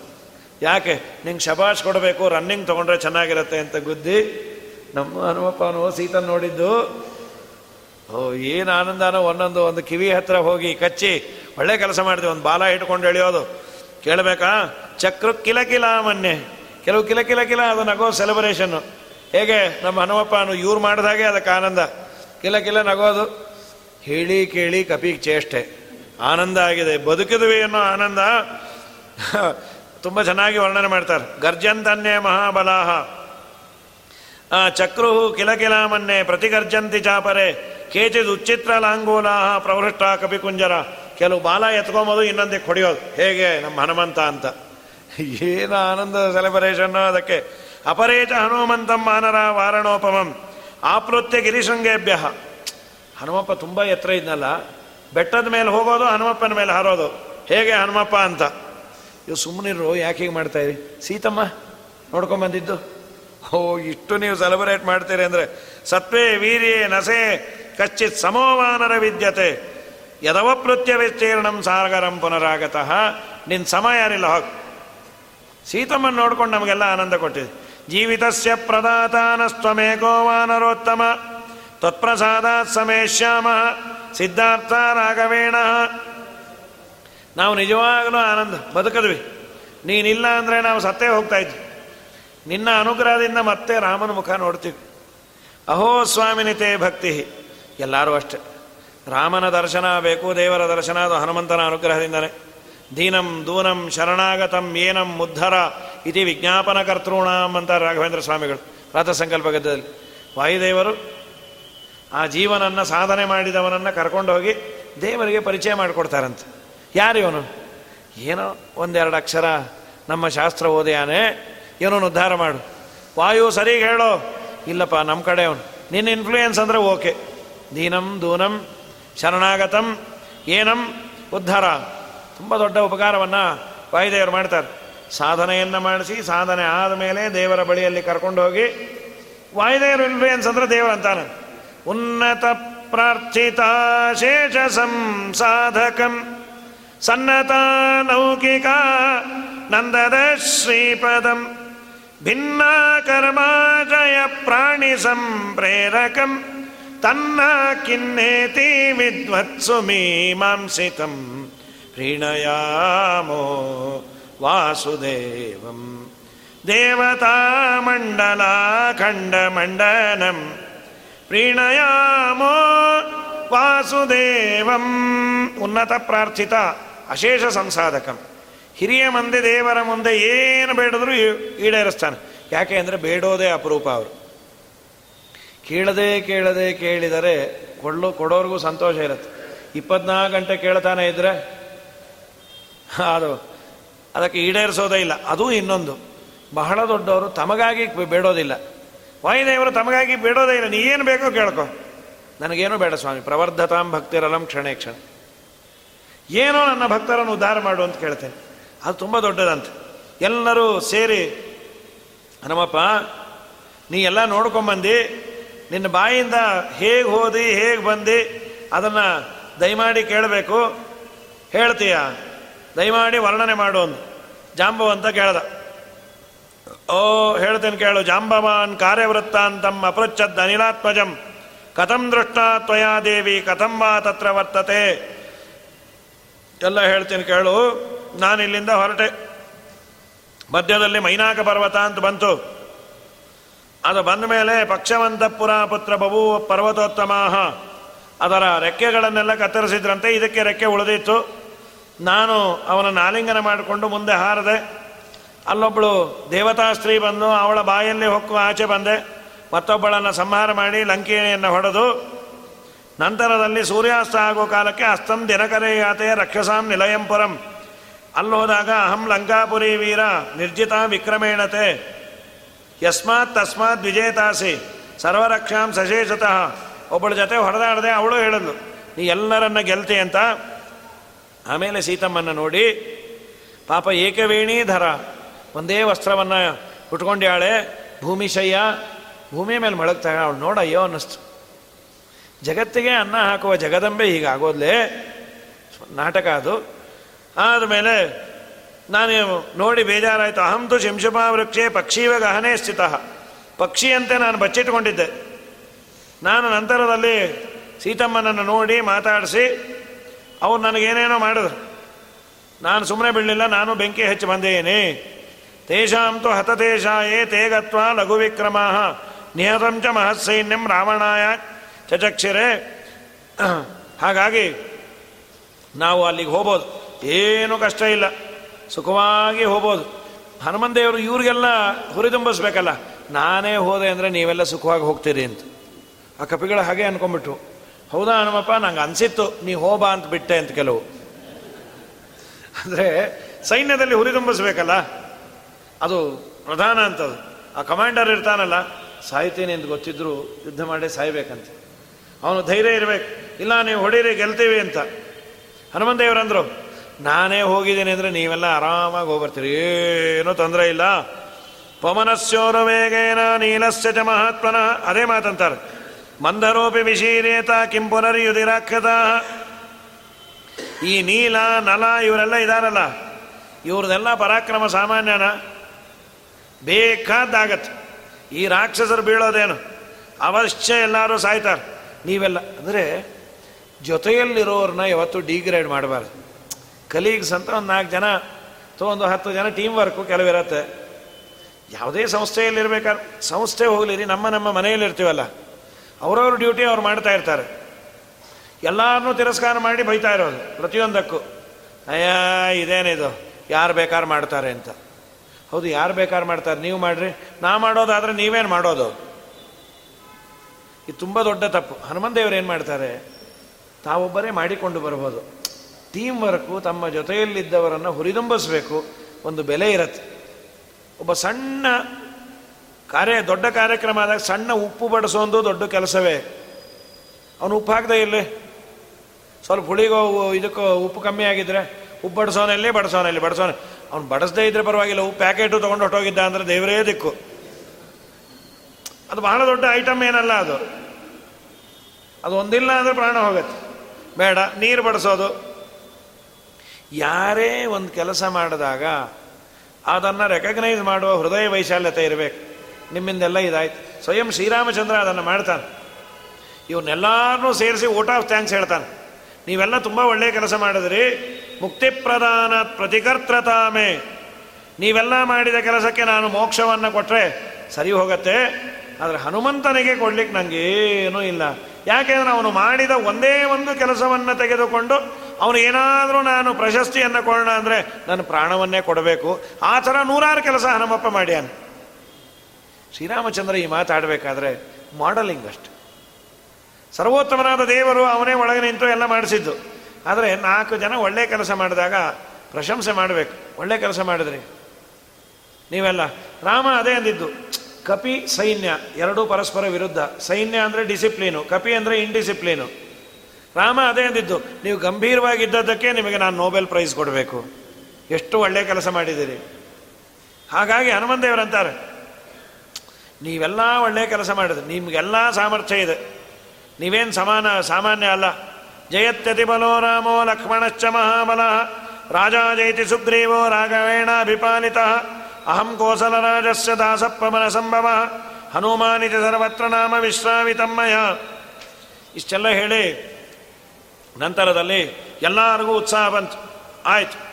ಯಾಕೆ? ನಿಂಗೆ ಶಬಾಷ್ ಕೊಡಬೇಕು, ರನ್ನಿಂಗ್ ತೊಗೊಂಡ್ರೆ ಚೆನ್ನಾಗಿರುತ್ತೆ ಅಂತ ಗುದ್ದಿ ನಮ್ಮ ಹನುಮಪ್ಪನು ಸೀತನ ನೋಡಿದ್ದು, ಓ, ಏನು ಆನಂದನೋ ಒಂದೊಂದು, ಒಂದು ಕಿವಿ ಹತ್ರ ಹೋಗಿ ಕಚ್ಚಿ, ಒಳ್ಳೆ ಕೆಲಸ ಮಾಡಿದೆ ಒಂದು ಬಾಲ ಇಟ್ಕೊಂಡು ಎಳೆಯೋದು. ಕೇಳಬೇಕಾ? ಚಕ್ರ ಕಿಲ ಕಿಲ ಮೊನ್ನೆ. ಕೆಲವು ಕಿಲ ಕಿಲ ಕಿಲ, ಅದು ನಗೋ ಸೆಲೆಬ್ರೇಷನ್ನು ಹೇಗೆ? ನಮ್ಮ ಹನುಮಪ್ಪನು ಇವ್ರು ಮಾಡಿದಾಗೆ ಅದಕ್ಕೆ ಆನಂದ. ಕಿಲ ಕಿಲ ನಗೋದು. ಹೇಳಿ ಕೇಳಿ ಕಪಿಗೆ ಚೇಷ್ಟೆ. ಆನಂದ ಆಗಿದೆ. ಬದುಕಿದ್ವಿ ಅನ್ನೋ ಆನಂದ. ತುಂಬ ಚೆನ್ನಾಗಿ ವರ್ಣನೆ ಮಾಡ್ತಾರೆ. ಗರ್ಜಂತನ್ನೇ ಮಹಾಬಲಾಹ. ಚಕ್ರು ಕಿಲಕಿಲ ಮನ್ನೆ ಪ್ರತಿಗರ್ಜಂತಿ ಚಾಪರೆ, ಕೇಚಿದ್ ಉಚ್ಚಿತ್ರ ಲಾಂಗೋಲಾಹ ಪ್ರವೃಷ್ಟ ಕಪಿಕುಂಜರ ಕೆಲವು ಬಾಲ ಎತ್ಕೊಂಬೋದು ಇನ್ನೊಂದಿಗೆ ಹೊಡೆಯೋದು ಹೇಗೆ ನಮ್ಮ ಹನುಮಂತ ಅಂತ. ಏನು ಆನಂದ ಸೆಲೆಬ್ರೇಷನ್ ಅದಕ್ಕೆ. ಅಪರೇಚ ಹನುಮಂತಂ ಮಾನರ ವಾರಣೋಪಮಂ. ಆಪ್ಲುತ್ಯ ಗಿರಿಶೃಂಗೇಭ್ಯ. ಹನುಮಪ್ಪ ತುಂಬ ಎತ್ತರ ಇದ್ನಲ್ಲ, ಬೆಟ್ಟದ ಮೇಲೆ ಹೋಗೋದು, ಹನುಮಪ್ಪನ ಮೇಲೆ ಹಾರೋದು. ಹೇಗೆ ಹನುಮಪ್ಪ ಅಂತ. ಇವು ಸುಮ್ಮನಿರು ಯಾಕೆ ಹೀಗೆ ಮಾಡ್ತಾಯಿರಿ ಸೀತಮ್ಮ, ನೋಡ್ಕೊಂಬಂದಿದ್ದು? ಓ, ಇಷ್ಟು ನೀವು ಸೆಲೆಬ್ರೇಟ್ ಮಾಡ್ತೀರಿ ಅಂದರೆ, ಸತ್ವೇ ವೀರ್ಯೇ ನಸೆ ಕಚ್ಚಿತ್ ಸಮೋವಾನರ ವಿದ್ಯತೆ. ಯದವಪ್ಲುತ್ಯ ವಿಸ್ತೀರ್ಣಂ ಸಾಗರಂ ಪುನರಾಗತಃ. ನಿನ್ನ ಸಮ ಯಾರಿಲ್ಲ ಹೋಗಿ. ಸೀತಮ್ಮನ ನೋಡ್ಕೊಂಡು ನಮಗೆಲ್ಲ ಆನಂದ ಕೊಟ್ಟಿದೆ. ಜೀವಿತಸ್ಯ ಪ್ರದಾತಾನಸ್ತ್ವಮೇಕೋ ವಾನರೋತ್ತಮ ತತ್ಪ್ರಸಾದಾತ್ ಸಮೇಶ್ಯಾಮ ಸಿದ್ಧಾರ್ಥ ರಾಘವೇಣ. ನಾವು ನಿಜವಾಗಲೂ ಆನಂದ, ಬದುಕದ್ವಿ. ನೀನಿಲ್ಲ ಅಂದರೆ ನಾವು ಸತ್ತೇ ಹೋಗ್ತಾ ಇದ್ವಿ. ನಿನ್ನ ಅನುಗ್ರಹದಿಂದ ಮತ್ತೆ ರಾಮನ ಮುಖ ನೋಡ್ತೀವಿ. ಅಹೋ ಸ್ವಾಮಿನಿತೇ ಭಕ್ತಿ. ಎಲ್ಲರೂ ಅಷ್ಟೆ. ರಾಮನ ದರ್ಶನ ಬೇಕು, ದೇವರ ದರ್ಶನ ಅದು ಹನುಮಂತನ ಅನುಗ್ರಹದಿಂದನೇ. ದೀನಂ ದೂನಂ ಶರಣಾಗತಂ ಏನಂ ಮುದ್ಧರ ಇತಿ ವಿಜ್ಞಾಪನ ಕರ್ತೃಣಾಂ ಅಂತ ರಾಘವೇಂದ್ರ ಸ್ವಾಮಿಗಳು ಸಂಕಲ್ಪ ಗದ್ದದಲ್ಲಿ ವಾಯುದೇವರು ಆ ಜೀವನನ್ನು ಸಾಧನೆ ಮಾಡಿದವನನ್ನು ಕರ್ಕೊಂಡೋಗಿ ದೇವರಿಗೆ ಪರಿಚಯ ಮಾಡಿಕೊಡ್ತಾರಂತೆ. ಯಾರಿವನು ಏನೋ ಒಂದೆರಡು ಅಕ್ಷರ ನಮ್ಮ ಶಾಸ್ತ್ರ ಓದಿಯಾನೆ. ಏನೋ ಉದ್ಧಾರ ಮಾಡು. ವಾಯು ಸರಿಗೆ ಹೇಳೋ? ಇಲ್ಲಪ್ಪ ನಮ್ಮ ಕಡೆ ಅವನು. ನಿನ್ನ ಇನ್ಫ್ಲೂಯೆನ್ಸ್ ಅಂದರೆ ಓಕೆ. ದೀನಂ, ದೂನಂ, ಶರಣಾಗತಂ, ಏನಂ, ಉದ್ಧಾರ. ತುಂಬ ದೊಡ್ಡ ಉಪಕಾರವನ್ನು ವಾಯುದೇವರು ಮಾಡ್ತಾರೆ. ಸಾಧನೆಯನ್ನು ಮಾಡಿಸಿ, ಸಾಧನೆ ಆದ ಮೇಲೆ ದೇವರ ಬಳಿಯಲ್ಲಿ ಕರ್ಕೊಂಡು ಹೋಗಿ, ವಾಯುದೇವರು ಇನ್ಫ್ಲೂಯೆನ್ಸ್ ಅಂದರೆ ದೇವರು ಅಂತಾನೆ. ಉನ್ನತ ಪ್ರಾರ್ಥಿತ ಶೇಷ ಸಂಸಾಧಕಂ. ಸನ್ನತ ಲೌಕಿಕ ನಂದದ ಶ್ರೀಪದಂ. भिन्ना कर्माजय प्राणिप्रेरकम् तन्न किन्नेति विद्वत्सुमीमांसिकम् प्रीणयामो वासुदेवम् देवतामण्डलाखण्डमण्डनम् प्रीणयामो वासुदेवम् उन्नतप्रार्थिता अशेष संसाधकम् ಹಿರಿಯ ಮಂದಿ ದೇವರ ಮುಂದೆ ಏನು ಬೇಡಿದ್ರು ಈಡೇರಿಸ್ತಾನೆ. ಯಾಕೆ ಅಂದರೆ ಬೇಡೋದೇ ಅಪರೂಪ ಅವರು. ಕೇಳದೆ ಕೇಳದೆ ಕೇಳಿದರೆ ಕೊಳ್ಳು ಕೊಡೋರ್ಗೂ ಸಂತೋಷ ಇರುತ್ತೆ. ಇಪ್ಪತ್ನಾಲ್ಕು ಗಂಟೆ ಕೇಳ್ತಾನೆ ಇದ್ರೆ ಅದು ಅದಕ್ಕೆ ಈಡೇರಿಸೋದೇ ಇಲ್ಲ. ಅದು ಇನ್ನೊಂದು. ಬಹಳ ದೊಡ್ಡವರು ತಮಗಾಗಿ ಬೇಡೋದಿಲ್ಲ. ವಾಯುದೇವರು ತಮಗಾಗಿ ಬೇಡೋದೇ ಇಲ್ಲ. ನೀ ಏನು ಬೇಕೋ ಕೇಳ್ಕೊ. ನನಗೇನು ಬೇಡ ಸ್ವಾಮಿ. ಪ್ರವರ್ಧತಾಂ ಭಕ್ತಿರಲಂ ಕ್ಷಣೇ ಕ್ಷಣ. ಏನೋ ನನ್ನ ಭಕ್ತರನ್ನು ಉದ್ಧಾರ ಮಾಡು ಅಂತ ಕೇಳ್ತೇನೆ. ಅದು ತುಂಬ ದೊಡ್ಡದಂತೆ. ಎಲ್ಲರೂ ಸೇರಿ, ಹನುಮಪ್ಪ, ನೀ ಎಲ್ಲ ನೋಡ್ಕೊಂಬಂದು, ನಿನ್ನ ಬಾಯಿಂದ ಹೇಗೆ ಹೋದಿ, ಹೇಗೆ ಬಂದು, ಅದನ್ನು ದಯಮಾಡಿ ಕೇಳಬೇಕು. ಹೇಳ್ತೀಯ? ದಯಮಾಡಿ ವರ್ಣನೆ ಮಾಡು ಅಂದು. ಜಾಂಬವಂತ ಕೇಳ್ದ. ಓ, ಹೇಳ್ತೇನೆ ಕೇಳು, ಜಾಂಬವಾನ್ ಕಾರ್ಯವೃತ್ತಾಂತಂ ಅಪೃಚ್ಛದ್ ಅನಿಲಾತ್ಮಜಂ. ಕಥಂ ದೃಷ್ಟ ತ್ವಯಾ ದೇವಿ, ಕಥಂ ವಾ ತತ್ರ ವರ್ತತೆ. ಎಲ್ಲ ಹೇಳ್ತೀನಿ ಕೇಳು. ನಾನು ಇಲ್ಲಿಂದ ಹೊರಟೆ. ಮಧ್ಯದಲ್ಲಿ ಮೈನಾಕ ಪರ್ವತ ಅಂತ ಬಂತು. ಅದು ಬಂದ ಮೇಲೆ ಪಕ್ಷವಂತಪುರ ಪುತ್ರ ಬಹು ಪರ್ವತೋತ್ತಮಾಹ. ಅದರ ರೆಕ್ಕೆಗಳನ್ನೆಲ್ಲ ಕತ್ತರಿಸಿದ್ರಂತೆ, ಇದಕ್ಕೆ ರೆಕ್ಕೆ ಉಳಿದಿತ್ತು. ನಾನು ಅವನ ಆಲಿಂಗನ ಮಾಡಿಕೊಂಡು ಮುಂದೆ ಹಾರದೆ ಅಲ್ಲೊಬ್ಬಳು ದೇವತಾ ಸ್ತ್ರೀ ಬಂದು ಅವಳ ಬಾಯಲ್ಲಿ ಹೊಕ್ಕು ಆಚೆ ಬಂದೆ. ಮತ್ತೊಬ್ಬಳನ್ನು ಸಂಹಾರ ಮಾಡಿ ಲಂಕೆಯನ್ನು ಹೊಡೆದು, ನಂತರದಲ್ಲಿ ಸೂರ್ಯಾಸ್ತ ಆಗೋ ಕಾಲಕ್ಕೆ ಅಸ್ತಂ ದಿನಕರೆಯಾತೆಯ ರಕ್ಷಸಾಂ ನಿಲಯಂಪುರಂ. ಅಲ್ಲಿ ಹೋದಾಗ ಅಹಂ ಲಂಕಾಪುರಿ ವೀರ ನಿರ್ಜಿತ ವಿಕ್ರಮೇಣತೆ. ಯಸ್ಮಾತ್ ತಸ್ಮಾತ್ ವಿಜೇತಾಸಿ, ಸರ್ವರಕ್ಷಾಂ ಸಶೇಷತಃ. ಒಬ್ಬಳ ಜೊತೆ ಹೊಡೆದಾಡದೆ ಅವಳು ಹೇಳಿದ್ಲು, ನೀ ಎಲ್ಲರನ್ನ ಗೆಲ್ತಿ ಅಂತ. ಆಮೇಲೆ ಸೀತಮ್ಮನ ನೋಡಿ, ಪಾಪ ಏಕವೇಣಿ ಧರ, ಒಂದೇ ವಸ್ತ್ರವನ್ನು ಉಟ್ಕೊಂಡ್ಯಾಳೆ ಭೂಮಿಶಯ್ಯ ಭೂಮಿಯ ಮೇಲೆ ಮಳಗ್ತಾಳೆ ಅವಳು ನೋಡ ಅಯ್ಯೋ ಅನ್ನಿಸ್ತು. ಜಗತ್ತಿಗೆ ಅನ್ನ ಹಾಕುವ ಜಗದಂಬೆ ಹೀಗಾಗೋದ್ಲೇ, ನಾಟಕ ಅದು. ಆದಮೇಲೆ ನಾನು ನೋಡಿ ಬೇಜಾರಾಯಿತು. ಅಹಂತು ಶಿಂಶುಪಾ ವೃಕ್ಷೆ ಪಕ್ಷೀವ ಗಹನೆ ಸ್ಥಿತ. ಪಕ್ಷಿಯಂತೆ ನಾನು ಬಚ್ಚಿಟ್ಕೊಂಡಿದ್ದೆ ನಾನು ನಂತರದಲ್ಲಿ ಸೀತಮ್ಮನನ್ನು ನೋಡಿ ಮಾತಾಡಿಸಿ, ಅವ್ರು ನನಗೇನೇನೋ ಮಾಡಿದ್ರು. ನಾನು ಸುಮ್ಮನೆ ಬೀಳಲಿಲ್ಲ ನಾನು ಬೆಂಕಿ ಹೆಚ್ಚಿ ಬಂದೇನೆ. ತೇಷಾಂತು ಹತತೇಷಾಯೇ ತೇಗತ್ವ ಲಘು ವಿಕ್ರಮ ನಿಹತಂಚ ಮಹತ್ಸೈನ್ಯಂ ರಾವಣಾಯ. ಚಚಕ್ಷಿರೆ. ಹಾಗಾಗಿ ನಾವು ಅಲ್ಲಿಗೆ ಹೋಗ್ಬೋದು. ಏನೂ ಕಷ್ಟ ಇಲ್ಲ. ಸುಖವಾಗಿ ಹೋಗ್ಬೋದು. ಹನುಮಂದೇವರು ಇವ್ರಿಗೆಲ್ಲ ಹುರಿದುಂಬಿಸ್ಬೇಕಲ್ಲ. ನಾನೇ ಹೋದೆ ಅಂದರೆ ನೀವೆಲ್ಲ ಸುಖವಾಗಿ ಹೋಗ್ತೀರಿ ಅಂತ. ಆ ಕಪಿಗಳು ಹಾಗೆ ಅನ್ಕೊಂಡ್ಬಿಟ್ರು. ಹೌದಾ ಹನುಮಪ್ಪ, ನಂಗೆ ಅನಿಸಿತ್ತು, ನೀ ಹೋಬಾ ಅಂತ ಬಿಟ್ಟೆ ಅಂತ ಕೆಲವು. ಅಂದರೆ ಸೈನ್ಯದಲ್ಲಿ ಹುರಿದುಂಬಿಸ್ಬೇಕಲ್ಲ. ಅದು ಪ್ರಧಾನ ಅಂತದು. ಆ ಕಮಾಂಡರ್ ಇರ್ತಾನಲ್ಲ, ಸಾಯ್ತೀನಿ ಅಂತ ಗೊತ್ತಿದ್ರು ಯುದ್ಧ ಮಾಡಿ ಸಾಯ್ಬೇಕಂತ. ಅವನು ಧೈರ್ಯ ಇರಬೇಕು. ಇಲ್ಲ, ನೀವು ಹೊಡೀರಿ, ಗೆಲ್ತೀವಿ ಅಂತ. ಹನುಮಂತೇವರಂದ್ರು ನಾನೇ ಹೋಗಿದ್ದೀನಿ ಅಂದರೆ ನೀವೆಲ್ಲ ಆರಾಮಾಗಿ ಹೋಗ್ಬರ್ತೀರಿ. ಏನೂ ತೊಂದರೆ ಇಲ್ಲ. ಪವನಸ್ಯೋರ ವೇಗೇನ ನೀಲಸ್ಯ ಚ ಮಹಾತ್ಮನ. ಅದೇ ಮಾತಂತಾರೆ. ಮಂದರೋಪಿ ವಿಶೀರೇತ ಕಿಂ ಪುನರ್ಯುದಿರಾಕ್ಷತ ಈ ನೀಲ, ನಲ ಇವರೆಲ್ಲ ಇದಾರಲ್ಲ. ಇವ್ರದೆಲ್ಲ ಪರಾಕ್ರಮ ಸಾಮಾನ್ಯನ. ಬೇಕಾದಾಗತ್ತೆ ಈ ರಾಕ್ಷಸರು ಬೀಳೋದೇನು? ಅವಶ್ಯ ಎಲ್ಲರೂ ಸಾಯ್ತಾರೆ. ನೀವೆಲ್ಲ ಅಂದರೆ ಜೊತೆಯಲ್ಲಿರೋರನ್ನ ಯಾವತ್ತು ಡಿಗ್ರೇಡ್ ಮಾಡಬಾರ್ದು. ಕಲೀಗ್ಸ್ ಅಂತ ಒಂದು ನಾಲ್ಕು ಜನ ಅಥವಾ ಒಂದು ಹತ್ತು ಜನ ಟೀಮ್ ವರ್ಕು ಕೆಲವಿರತ್ತೆ. ಯಾವುದೇ ಸಂಸ್ಥೆಯಲ್ಲಿರ್ಬೇಕಾದ್ರೆ ಸಂಸ್ಥೆ ಹೋಗ್ಲಿರಿ, ನಮ್ಮ ನಮ್ಮ ಮನೆಯಲ್ಲಿರ್ತೀವಲ್ಲ ಅವರವ್ರ ಡ್ಯೂಟಿ ಅವ್ರು ಮಾಡ್ತಾ ಇರ್ತಾರೆ. ಎಲ್ಲರನ್ನೂ ತಿರಸ್ಕಾರ ಮಾಡಿ ಬೈತಾ ಇರೋದು, ಪ್ರತಿಯೊಂದಕ್ಕೂ. ಅಯ್ಯ ಇದೇನಿದು ಯಾರು ಬೇಕಾರು ಮಾಡ್ತಾರೆ ಅಂತ. ಹೌದು, ಯಾರು ಬೇಕಾರು ಮಾಡ್ತಾರೆ? ನೀವು ಮಾಡ್ರಿ. ನಾ ಮಾಡೋದಾದ್ರೆ ನೀವೇನು ಮಾಡೋದು? ಇದು ತುಂಬ ದೊಡ್ಡ ತಪ್ಪು. ಹನುಮಂತ ದೇವರು ಏನು ಮಾಡ್ತಾರೆ? ತಾವೊಬ್ಬರೇ ಮಾಡಿಕೊಂಡು ಬರ್ಬೋದು. ಟೀಮ್ ವರ್ಕು, ತಮ್ಮ ಜೊತೆಯಲ್ಲಿದ್ದವರನ್ನು ಹುರಿದುಂಬಿಸಬೇಕು. ಒಂದು ಬೆಲೆ ಇರತ್ತೆ. ಒಬ್ಬ ಸಣ್ಣ ಕಾರ್ಯ, ದೊಡ್ಡ ಕಾರ್ಯಕ್ರಮ ಆದಾಗ ಸಣ್ಣ ಉಪ್ಪು ಬಡಿಸೋದು ದೊಡ್ಡ ಕೆಲಸವೇ. ಅವನು ಉಪ್ಪು ಹಾಕ್ದೆ ಇಲ್ಲಿ ಸ್ವಲ್ಪ ಹುಳಿಗೋ, ಇದಕ್ಕೋ ಉಪ್ಪು ಕಮ್ಮಿ ಆಗಿದ್ರೆ ಉಪ್ಪು ಬಡಿಸೋನಲ್ಲಿ ಬಡಿಸೋನಲ್ಲಿ ಬಡಿಸೋನ ಅವ್ನು ಬಡಿಸದೇ ಇದ್ರೆ ಪರವಾಗಿಲ್ಲ, ಉಪ್ಪು ಪ್ಯಾಕೆಟು ತೊಗೊಂಡು ಹೊಟ್ಟೋಗಿದ್ದ ಅಂದರೆ ದೇವರೇ ದಿಕ್ಕು. ಅದು ಬಹಳ ದೊಡ್ಡ ಐಟಮ್ ಏನಲ್ಲ ಅದು. ಅದು ಒಂದಿಲ್ಲ ಅಂದರೆ ಪ್ರಾಣ ಹೋಗುತ್ತೆ. ಬೇಡ, ನೀರು ಬಡಿಸೋದು. ಯಾರೇ ಒಂದು ಕೆಲಸ ಮಾಡಿದಾಗ ಅದನ್ನು ರೆಕಗ್ನೈಸ್ ಮಾಡುವ ಹೃದಯ ವೈಶಾಲ್ಯತೆ ಇರಬೇಕು. ನಿಮ್ಮಿಂದೆಲ್ಲ ಇದಾಯ್ತು. ಸ್ವಯಂ ಶ್ರೀರಾಮಚಂದ್ರ ಅದನ್ನು ಮಾಡ್ತಾನೆ. ಇವನ್ನೆಲ್ಲರನ್ನೂ ಸೇರಿಸಿ ಓಟ್ ಆಫ್ ಥ್ಯಾಂಕ್ಸ್ ಹೇಳ್ತಾನೆ. ನೀವೆಲ್ಲ ತುಂಬ ಒಳ್ಳೆಯ ಕೆಲಸ ಮಾಡಿದ್ರಿ. ಮುಕ್ತಿ ಪ್ರಧಾನ ಪ್ರತಿಕರ್ತತಾಮೆ. ನೀವೆಲ್ಲ ಮಾಡಿದ ಕೆಲಸಕ್ಕೆ ನಾನು ಮೋಕ್ಷವನ್ನು ಕೊಟ್ಟರೆ ಸರಿ ಹೋಗತ್ತೆ. ಆದರೆ ಹನುಮಂತನಿಗೆ ಕೊಡ್ಲಿಕ್ಕೆ ನನಗೇನೂ ಇಲ್ಲ. ಯಾಕೆಂದ್ರೆ ಅವನು ಮಾಡಿದ ಒಂದೇ ಒಂದು ಕೆಲಸವನ್ನು ತೆಗೆದುಕೊಂಡು ಅವನು ಏನಾದರೂ ನಾನು ಪ್ರಶಸ್ತಿಯನ್ನು ಕೊಡೋಣ ಅಂದರೆ ನನ್ನ ಪ್ರಾಣವನ್ನೇ ಕೊಡಬೇಕು. ಆ ಥರ ನೂರಾರು ಕೆಲಸ ಹನುಮಪ್ಪ ಮಾಡ್ಯಾನ. ಶ್ರೀರಾಮಚಂದ್ರ ಈ ಮಾತಾಡಬೇಕಾದ್ರೆ ಮಾಡಲಿಂಗ್ ಅಷ್ಟೆ. ಸರ್ವೋತ್ತಮನಾದ ದೇವರು ಅವನೇ ಒಳಗೆ ನಿಂತು ಎಲ್ಲ ಮಾಡಿಸಿದ್ದು. ಆದರೆ ನಾಲ್ಕು ಜನ ಒಳ್ಳೆ ಕೆಲಸ ಮಾಡಿದಾಗ ಪ್ರಶಂಸೆ ಮಾಡಬೇಕು. ಒಳ್ಳೆ ಕೆಲಸ ಮಾಡಿದ್ರಿ? ನೀವೆಲ್ಲ? ರಾಮ ಅದೇ ಅಂದಿದ್ದು. ಕಪಿ, ಸೈನ್ಯ, ಎರಡೂ ಪರಸ್ಪರ ವಿರುದ್ಧ. ಸೈನ್ಯ ಅಂದರೆ ಡಿಸಿಪ್ಲೀನು, ಕಪಿ ಅಂದರೆ ಇಂಡಿಸಿಪ್ಲೀನು ರಾಮ ಅದೇ ಅಂದಿದ್ದು, ನೀವು ಗಂಭೀರವಾಗಿದ್ದದ್ದಕ್ಕೆ ನಿಮಗೆ ನಾನು ನೋಬೆಲ್ ಪ್ರೈಸ್ ಕೊಡಬೇಕು. ಎಷ್ಟು ಒಳ್ಳೆ ಕೆಲಸ ಮಾಡಿದ್ದೀರಿ. ಹಾಗಾಗಿ ಹನುಮಂತೇವರಂತಾರೆ ನೀವೆಲ್ಲ ಒಳ್ಳೆ ಕೆಲಸ ಮಾಡಿದ್ರಿ, ನಿಮಗೆಲ್ಲ ಸಾಮರ್ಥ್ಯ ಇದೆ. ನೀವೇನು ಸಮಾನ, ಸಾಮಾನ್ಯ ಅಲ್ಲ. ಜಯತ್ಯತಿ ಬಲೋ ರಾಮೋ ಲಕ್ಷ್ಮಣಶ್ಚ ಮಹಾಬಲ. ರಾಜ ಜಯತಿ ಸುಗ್ರೀವೋ ರಾಘವೇಣ ಅಭಿಪಾಲಿತ. ಅಹಂ ಕೋಸಲರಾಜಸ್ಯ ದಾಸಪ್ಪಮನ ಸಂಭವ ಹನುಮಾನಿತಿ ಸರ್ವತ್ರ ನಾಮ ವಿಶ್ರಾಮಿತಮ್ಮಯ ಇಷ್ಟೆಲ್ಲ ಹೇಳಿ ನಂತರದಲ್ಲಿ ಎಲ್ಲರಿಗೂ ಉತ್ಸಾಹ ಬಂತು ಆಯ್ತು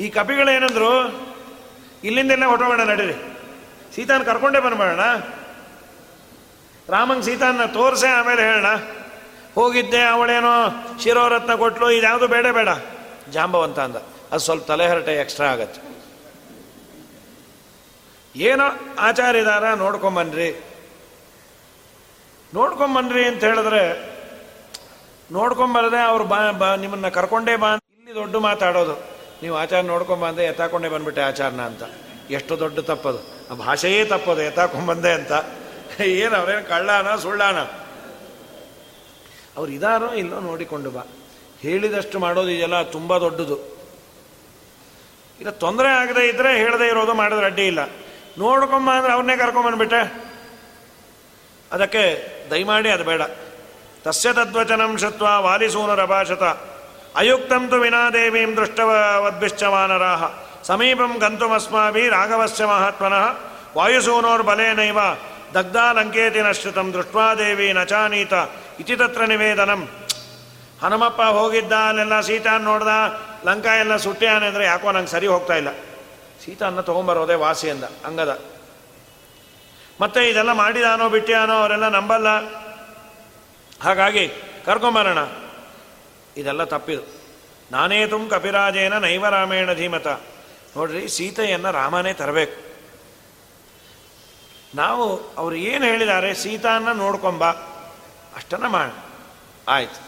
ಈ ಕಪಿಗಳೇನಂದ್ರು ಇಲ್ಲಿಂದೆಲ್ಲ ಹೊಟ್ಟೋಗೋಣ ನಡೀರಿ. ಸೀತಾನ ಕರ್ಕೊಂಡೇ ಬಂದ್ಬೇಡ ರಾಮಂಗ್ ಸೀತಾನ ತೋರಿಸೆ, ಆಮೇಲೆ ಹೇಳೋಣ. ಹೋಗಿದ್ದೆ, ಅವಳೇನೋ ಶಿರೋರತ್ನ ಕೊಟ್ಲು, ಇದ್ಯಾವುದು ಬೇಡ ಬೇಡ. ಜಾಂಬವಂತ ಅಂದ. ಅದು ಸ್ವಲ್ಪ ತಲೆಹರಟೆ ಎಕ್ಸ್ಟ್ರಾ ಆಗತ್ತೆ. ಏನೋ ಆಚಾರ್ಯದಾರ ನೋಡ್ಕೊಂಬನ್ರಿ. ನೋಡ್ಕೊಂಬನ್ರಿ ಅಂತ ಹೇಳಿದ್ರೆ, ನೋಡ್ಕೊಂಬರದೆ ಅವ್ರು ಬಾ ಬಾ, ನಿಮ್ಮನ್ನ ಕರ್ಕೊಂಡೇ ಬಾ ಇಲ್ಲಿ ದೊಡ್ಡ ಮಾತಾಡೋದು. ನೀವು ಆಚಾರ ನೋಡ್ಕೊಂಬಂದೆ, ಎತ್ತಾಕೊಂಡೇ ಬಂದ್ಬಿಟ್ಟೆ ಆಚಾರನ ಅಂತ. ಎಷ್ಟು ದೊಡ್ಡ ತಪ್ಪದು. ಆ ಭಾಷೆಯೇ ತಪ್ಪದು, ಎತ್ತಾಕೊಂಬಂದೆ ಅಂತ. ಏನು ಅವ್ರೇನು ಕಳ್ಳಾನ, ಸುಳ್ಳಾನ? ಅವ್ರು ಇದಾರೋ ಇಲ್ಲೋ ನೋಡಿಕೊಂಡು ಬಾ. ಹೇಳಿದಷ್ಟು ಮಾಡೋದು ಇದೆಲ್ಲ ತುಂಬ ದೊಡ್ಡದು. ಇಲ್ಲ, ತೊಂದರೆ ಆಗದೆ ಇದ್ರೆ ಹೇಳದೆ ಇರೋದು ಮಾಡಿದ್ರೆ ಅಡ್ಡಿ ಇಲ್ಲ. ನೋಡ್ಕೊಂಬ ಅಂದ್ರೆ ಅವನ್ನೇ ಕರ್ಕೊಂಬಂದ್ಬಿಟ್ಟೆ ಅದಕ್ಕೆ ದಯಮಾಡಿ ಅದು ಬೇಡ. ತಸ್ಯ ತದ್ವಚನಂ ಶತ್ವ ವಾಲಿಸೂನರಭಾಷತ ಅಯುಕ್ತಂ ತು ವಿನಾದೇವೀಂ ದೃಷ್ಟವದ್ಭಿಶ್ಚ ವಾನರಾಹ ಸಮೀಪಂ ಗಂತುಮಸ್ಮಾಭಿ ರಾಘವಸ್ಯ ಮಹಾತ್ಮನಃ. ವಾಯುಸೂನೋರ್ಬಲೇನೈವ ದಗ್ಧಾಲಂಕೇತಿ ನಶ್ರಿತಂ ದೃಷ್ಟ್ವಾ ದೇವಿ ನಚಾನೀತ. ಇತಿ ತತ್ರ ನಿವೇದನಂ. ಹನುಮಪ್ಪ ಹೋಗಿದ್ದ ಅಲ್ಲೆಲ್ಲ ಸೀತಾನ್ ನೋಡ್ದ ಲಂಕಾ ಎಲ್ಲ ಸುಟ್ಟ್ಯಾನೆ ಅಂದರೆ ಯಾಕೋ ನಂಗೆ ಸರಿ ಹೋಗ್ತಾ ಇಲ್ಲ. ಸೀತಾನ್ನ ತೊಗೊಂಬರೋದೇ ವಾಸಿ ಅಂದ ಅಂಗದ ಮತ್ತೆ ಇದೆಲ್ಲ ಮಾಡಿದಾನೋ ಬಿಟ್ಟಿಯಾನೋ ಅವರೆಲ್ಲ ನಂಬಲ್ಲ. ಹಾಗಾಗಿ ಕರ್ಕೊಂಬರೋಣ. ಇದೆಲ್ಲ ತಪ್ಪಿದು. ನಾನೇ ತುಮ್ ಕಪಿರಾಜೇನ ನೈವ ರಾಮೇಣ ಧೀಮತ. ನೋಡ್ರಿ, ಸೀತೆಯನ್ನು ರಾಮನೇ ತರಬೇಕು. ನಾವು ಅವರು ಏನು ಹೇಳಿದ್ದಾರೆ ಸೀತಾನ್ನ ನೋಡ್ಕೊಂಬ, ಅಷ್ಟನ್ನ ಮಾಡ. ಆಯ್ತು.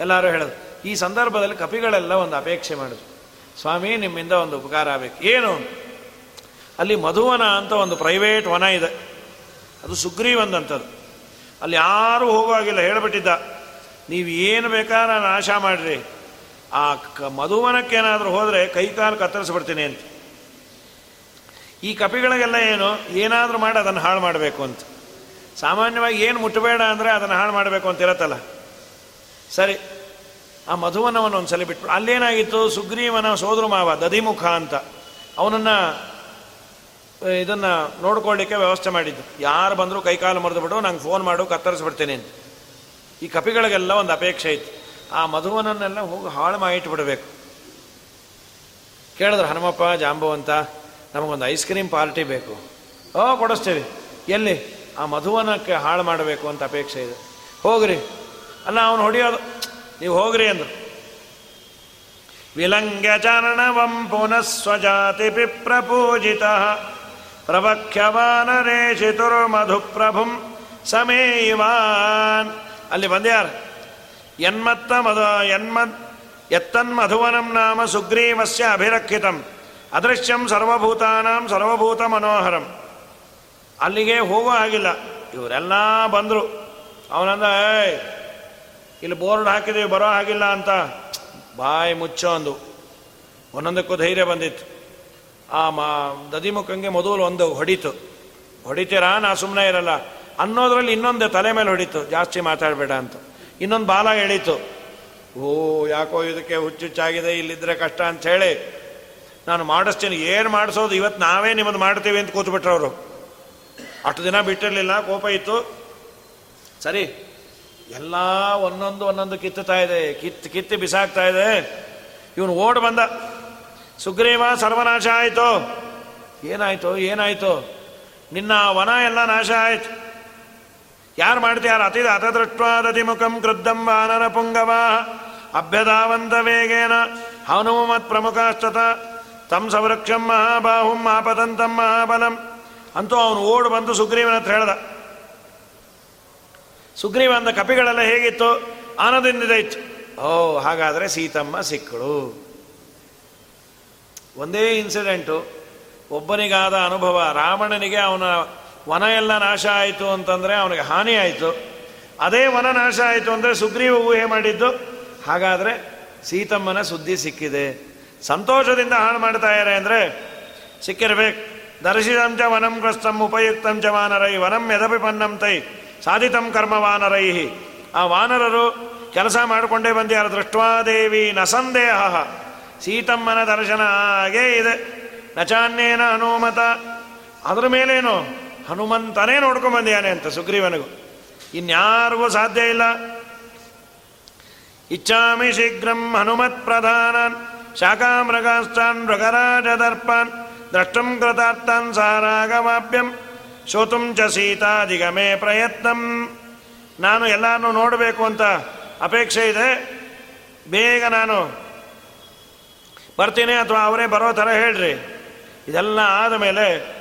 ಎಲ್ಲರೂ ಹೇಳೋದು. ಈ ಸಂದರ್ಭದಲ್ಲಿ ಕಪಿಗಳೆಲ್ಲ ಒಂದು ಅಪೇಕ್ಷೆ ಮಾಡಿದ್ರು ಸ್ವಾಮಿ, ನಿಮ್ಮಿಂದ ಒಂದು ಉಪಕಾರ ಆಗಬೇಕು. ಏನು? ಅಲ್ಲಿ ಮಧುವನ ಅಂತ ಒಂದು ಪ್ರೈವೇಟ್ ವನ ಇದೆ. ಅದು ಸುಗ್ರೀವಂದಂಥದ್ದು. ಅಲ್ಲಿ ಯಾರೂ ಹೋಗುವಾಗಿಲ್ಲ. ಹೇಳಿಬಿಟ್ಟಿದ್ದ, ನೀವು ಏನು ಬೇಕಾದ್ರೆ ಆಶಾ ಮಾಡಿರಿ. ಆ ಕ, ಮಧುವನಕ್ಕೇನಾದರೂ ಹೋದರೆ ಕೈಕಾಲು ಕತ್ತರಿಸ್ಬಿಡ್ತೀನಿ ಅಂತ. ಈ ಕಪಿಗಳಿಗೆಲ್ಲ ಏನು? ಏನಾದರೂ ಮಾಡಿ ಅದನ್ನು ಹಾಳು ಮಾಡಬೇಕು ಅಂತ. ಸಾಮಾನ್ಯವಾಗಿ ಏನು ಮುಟ್ಟಬೇಡ ಅಂದರೆ ಅದನ್ನು ಹಾಳು ಮಾಡಬೇಕು ಅಂತ ಇರತ್ತಲ್ಲ. ಸರಿ ಆ ಮಧುವನವನ್ನು ಒಂದು ಸಲ ಬಿಟ್ಬಿಟ್ಟು ಅಲ್ಲೇನಾಗಿತ್ತು? ಸುಗ್ರೀವನ ಸೋದರ ಮಾವ ದಧಿಮುಖ ಅಂತ. ಅವನನ್ನು ಇದನ್ನು ನೋಡ್ಕೊಳ್ಳಿಕ್ಕೆ ವ್ಯವಸ್ಥೆ ಮಾಡಿದ್ದು. ಯಾರು ಬಂದರೂ ಕೈಕಾಲು ಮರೆದು ಬಿಡು, ನಂಗೆ ಫೋನ್ ಮಾಡು, ಕತ್ತರಿಸ್ಬಿಡ್ತೇನೆ ಅಂತ. ಈ ಕಪಿಗಳಿಗೆಲ್ಲ ಒಂದು ಅಪೇಕ್ಷೆ ಇತ್ತು. ಆ ಮಧುವನನ್ನೆಲ್ಲ ಹೋಗಿ ಹಾಳು ಮಾಡಿಟ್ಬಿಡಬೇಕು. ಕೇಳಿದ್ರು, ಹನುಮಪ್ಪ ಜಾಂಬವಂತ ನಮಗೊಂದು ಐಸ್ ಕ್ರೀಮ್ ಪಾರ್ಟಿ ಬೇಕು. ಓ, ಕೊಡಿಸ್ತೇವೆ. ಎಲ್ಲಿ? ಆ ಮಧುವನಕ್ಕೆ ಹಾಳು ಮಾಡಬೇಕು ಅಂತ ಅಪೇಕ್ಷೆ ಇದೆ. ಹೋಗ್ರಿ. ಅಲ್ಲ, ಅವನು ಹೊಡಿಯೋದು ನೀವು ಹೋಗ್ರಿ ಅಂದರು. ವಿಲಂಗ್ಯ ಚರಣವಂ ಪುನಃ ಸ್ವಜಾತಿ ಪಿಪ್ರಪೂಜಿತ ಪ್ರಭುಂ ಸಮೇವಾನ್. ಅಲ್ಲಿ ಬಂದ್ಯಾರ ಎನ್ಮತ್ತ ಮಧು ಎತ್ತನ್ ಮಧುವನಂ ನಾಮ ಸುಗ್ರೀವಸ್ಯ ಅಭಿರಕ್ಷಿತಂ. ಅದೃಶ್ಯಂ ಸರ್ವಭೂತಾನಾಂ ಸರ್ವಭೂತ ಮನೋಹರಂ. ಅಲ್ಲಿಗೆ ಹೋಗೋ ಆಗಿಲ್ಲ ಇವರೆಲ್ಲ ಬಂದರು. ಅವನಂದ, ಏಯ್ ಇಲ್ಲಿ ಬೋರ್ಡ್ ಹಾಕಿದೀವಿ ಬರೋ ಹಾಗಿಲ್ಲ ಅಂತ. ಬಾಯಿ ಮುಚ್ಚೋ ಅಂದು. ಒಂದೊಂದಕ್ಕೂ ಧೈರ್ಯ ಬಂದಿತ್ತು. ಆ ಮಾ, ದದಿಮುಖಂಗೆ ಮೊದಲು ಒಂದು ಹೊಡಿತು. ಹೊಡಿತೀರಾ ನಾ ಸುಮ್ಮನೆ ಇರಲ್ಲ. ಅನ್ನೋದ್ರಲ್ಲಿ ಇನ್ನೊಂದು ತಲೆ ಮೇಲೆ ಹೊಡಿತು. ಜಾಸ್ತಿ ಮಾತಾಡಬೇಡ ಅಂತ. ಇನ್ನೊಂದು ಬಾಲ ಎಳೀತು. ಓ, ಯಾಕೋ ಇದಕ್ಕೆ ಹುಚ್ಚುಚ್ಚಾಗಿದೆ, ಇಲ್ಲಿದ್ರೆ ಕಷ್ಟ ಅಂತ ಹೇಳಿ. ನಾನು ಮಾಡಿಸ್ತೀನಿ. ಏನು ಮಾಡಿಸೋದು? ಇವತ್ತು ನಾವೇ ನಿಮ್ಮದು ಮಾಡ್ತೀವಿ ಅಂತ ಕೂತ್ಬಿಟ್ರು ಅವರು. ಅಷ್ಟು ದಿನ ಬಿಟ್ಟಿರಲಿಲ್ಲ, ಕೋಪ ಇತ್ತು. ಸರಿ ಎಲ್ಲ ಒಂದೊಂದು ಒಂದೊಂದು ಕಿತ್ತುತ್ತಾ ಇದೆ. ಕಿತ್ತು ಕಿತ್ತು ಬಿಸಾಕ್ತಾ ಇದೆ. ಇವನು ಓಡ್ ಬಂದ. ಸುಗ್ರೀವ ಸರ್ವನಾಶ ಆಯಿತು. ಏನಾಯ್ತು? ಏನಾಯ್ತು? ನಿನ್ನ ವನ ಎಲ್ಲ ನಾಶ ಆಯ್ತು. ಯಾರು ಮಾಡ್ತೀಯಾರ ಅತಿದ ಅತದೃಷ್ಟ್ವಾದತಿ ಮುಖಂ ಕೃದ್ದಂ ವಾನರ ಪುಂಗವ. ಅಭ್ಯದಾವಂತ ವೇಗೇನ ಹನುಮತ್ ಪ್ರಮುಖಾಶ್ಚತ. ತಂ ಸವೃಕ್ಷಂ ಮಹಾಬಾಹುಂ ಮಹಾಪತಂತಂ ಮಹಾಬಲಂ. ಅಂತೂ ಅವನು ಓಡು ಬಂದು ಸುಗ್ರೀವನ ಹತ್ರ ಹೇಳ್ದ. ಸುಗ್ರೀವ ಅಂದ ಕಪಿಗಳೆಲ್ಲ ಹೇಗಿತ್ತು? ಆನಂದದಿಂದ ಇತ್ತು ಓ, ಹಾಗಾದರೆ ಸೀತಮ್ಮ ಸಿಕ್ಕಳು. ಒಂದೇ ಇನ್ಸಿಡೆಂಟು ಒಬ್ಬನಿಗಾದ ಅನುಭವ. ರಾವಣನಿಗೆ ಅವನ ವನ ಎಲ್ಲ ನಾಶ ಆಯಿತು ಅಂತಂದರೆ ಅವನಿಗೆ ಹಾನಿ ಆಯಿತು. ಅದೇ ವನ ನಾಶ ಆಯಿತು ಅಂದರೆ ಸುಗ್ರೀವ ಊಹೆ ಮಾಡಿದ್ದು. ಹಾಗಾದರೆ ಸೀತಮ್ಮನ ಸುದ್ದಿ ಸಿಕ್ಕಿದೆ. ಸಂತೋಷದಿಂದ ಹಾಳು ಮಾಡ್ತಾ ಅಂದರೆ ಸಿಕ್ಕಿರ್ಬೇಕು. ದರ್ಶಿತಂಚ ವನಂ ಕಷ್ಟಂ ಉಪಯುಕ್ತಂಚ ವಾನರೈ ವನಂ ಯದಪಿ ಪನ್ನಂ ತೈ ಸಾಧಿತಂ ಕರ್ಮ ವಾನರೈಹಿ. ಆ ವಾನರರು ಕೆಲಸ ಮಾಡಿಕೊಂಡೇ ಬಂದ್ಯಾರ ದೃಷ್ಟ್ವಾದೇವಿ ನಸಂದೇಹ ಸೀತಮ್ಮನ ದರ್ಶನ ಹಾಗೇ ಇದೆ. ನಚಾನ್ಯೇನ ಹನುಮತ. ಅದ್ರ ಮೇಲೇನು? ಹನುಮಂತನೇ ನೋಡ್ಕೊಂಡ್ ಬಂದಿಯಾನೆ ಅಂತ ಸುಗ್ರೀವನಿಗೂ. ಇನ್ಯಾರಿಗೂ ಸಾಧ್ಯ ಇಲ್ಲ. ಇಚ್ಛಾಮಿ ಶೀಘ್ರಂ ಹನುಮತ್ ಪ್ರಧಾನನ್, ಶಾಖಾಮೃಗಾಸ್ತಾನ್, ಮೃಗರಾಜದರ್ಪಾನ್, ದ್ರಷ್ಟಂ ಕೃತಾರ್ಥಾನ್ ಸಾರಾಗವಾಪ್ಯಂ. ಶೋತುಂ ಚ ಸೀತಾದಿಗಮೇ ಪ್ರಯತ್ನಂ. ನಾನು ಎಲ್ಲರನ್ನೂ ನೋಡಬೇಕು ಅಂತ ಅಪೇಕ್ಷೆ ಇದೆ. ಬೇಗ ನಾನು ಬರ್ತೀನಿ ಅಥವಾ ಅವರೇ ಬರೋ ಥರ ಹೇಳ್ರಿ. ಇದೆಲ್ಲ ಆದ ಮೇಲೆ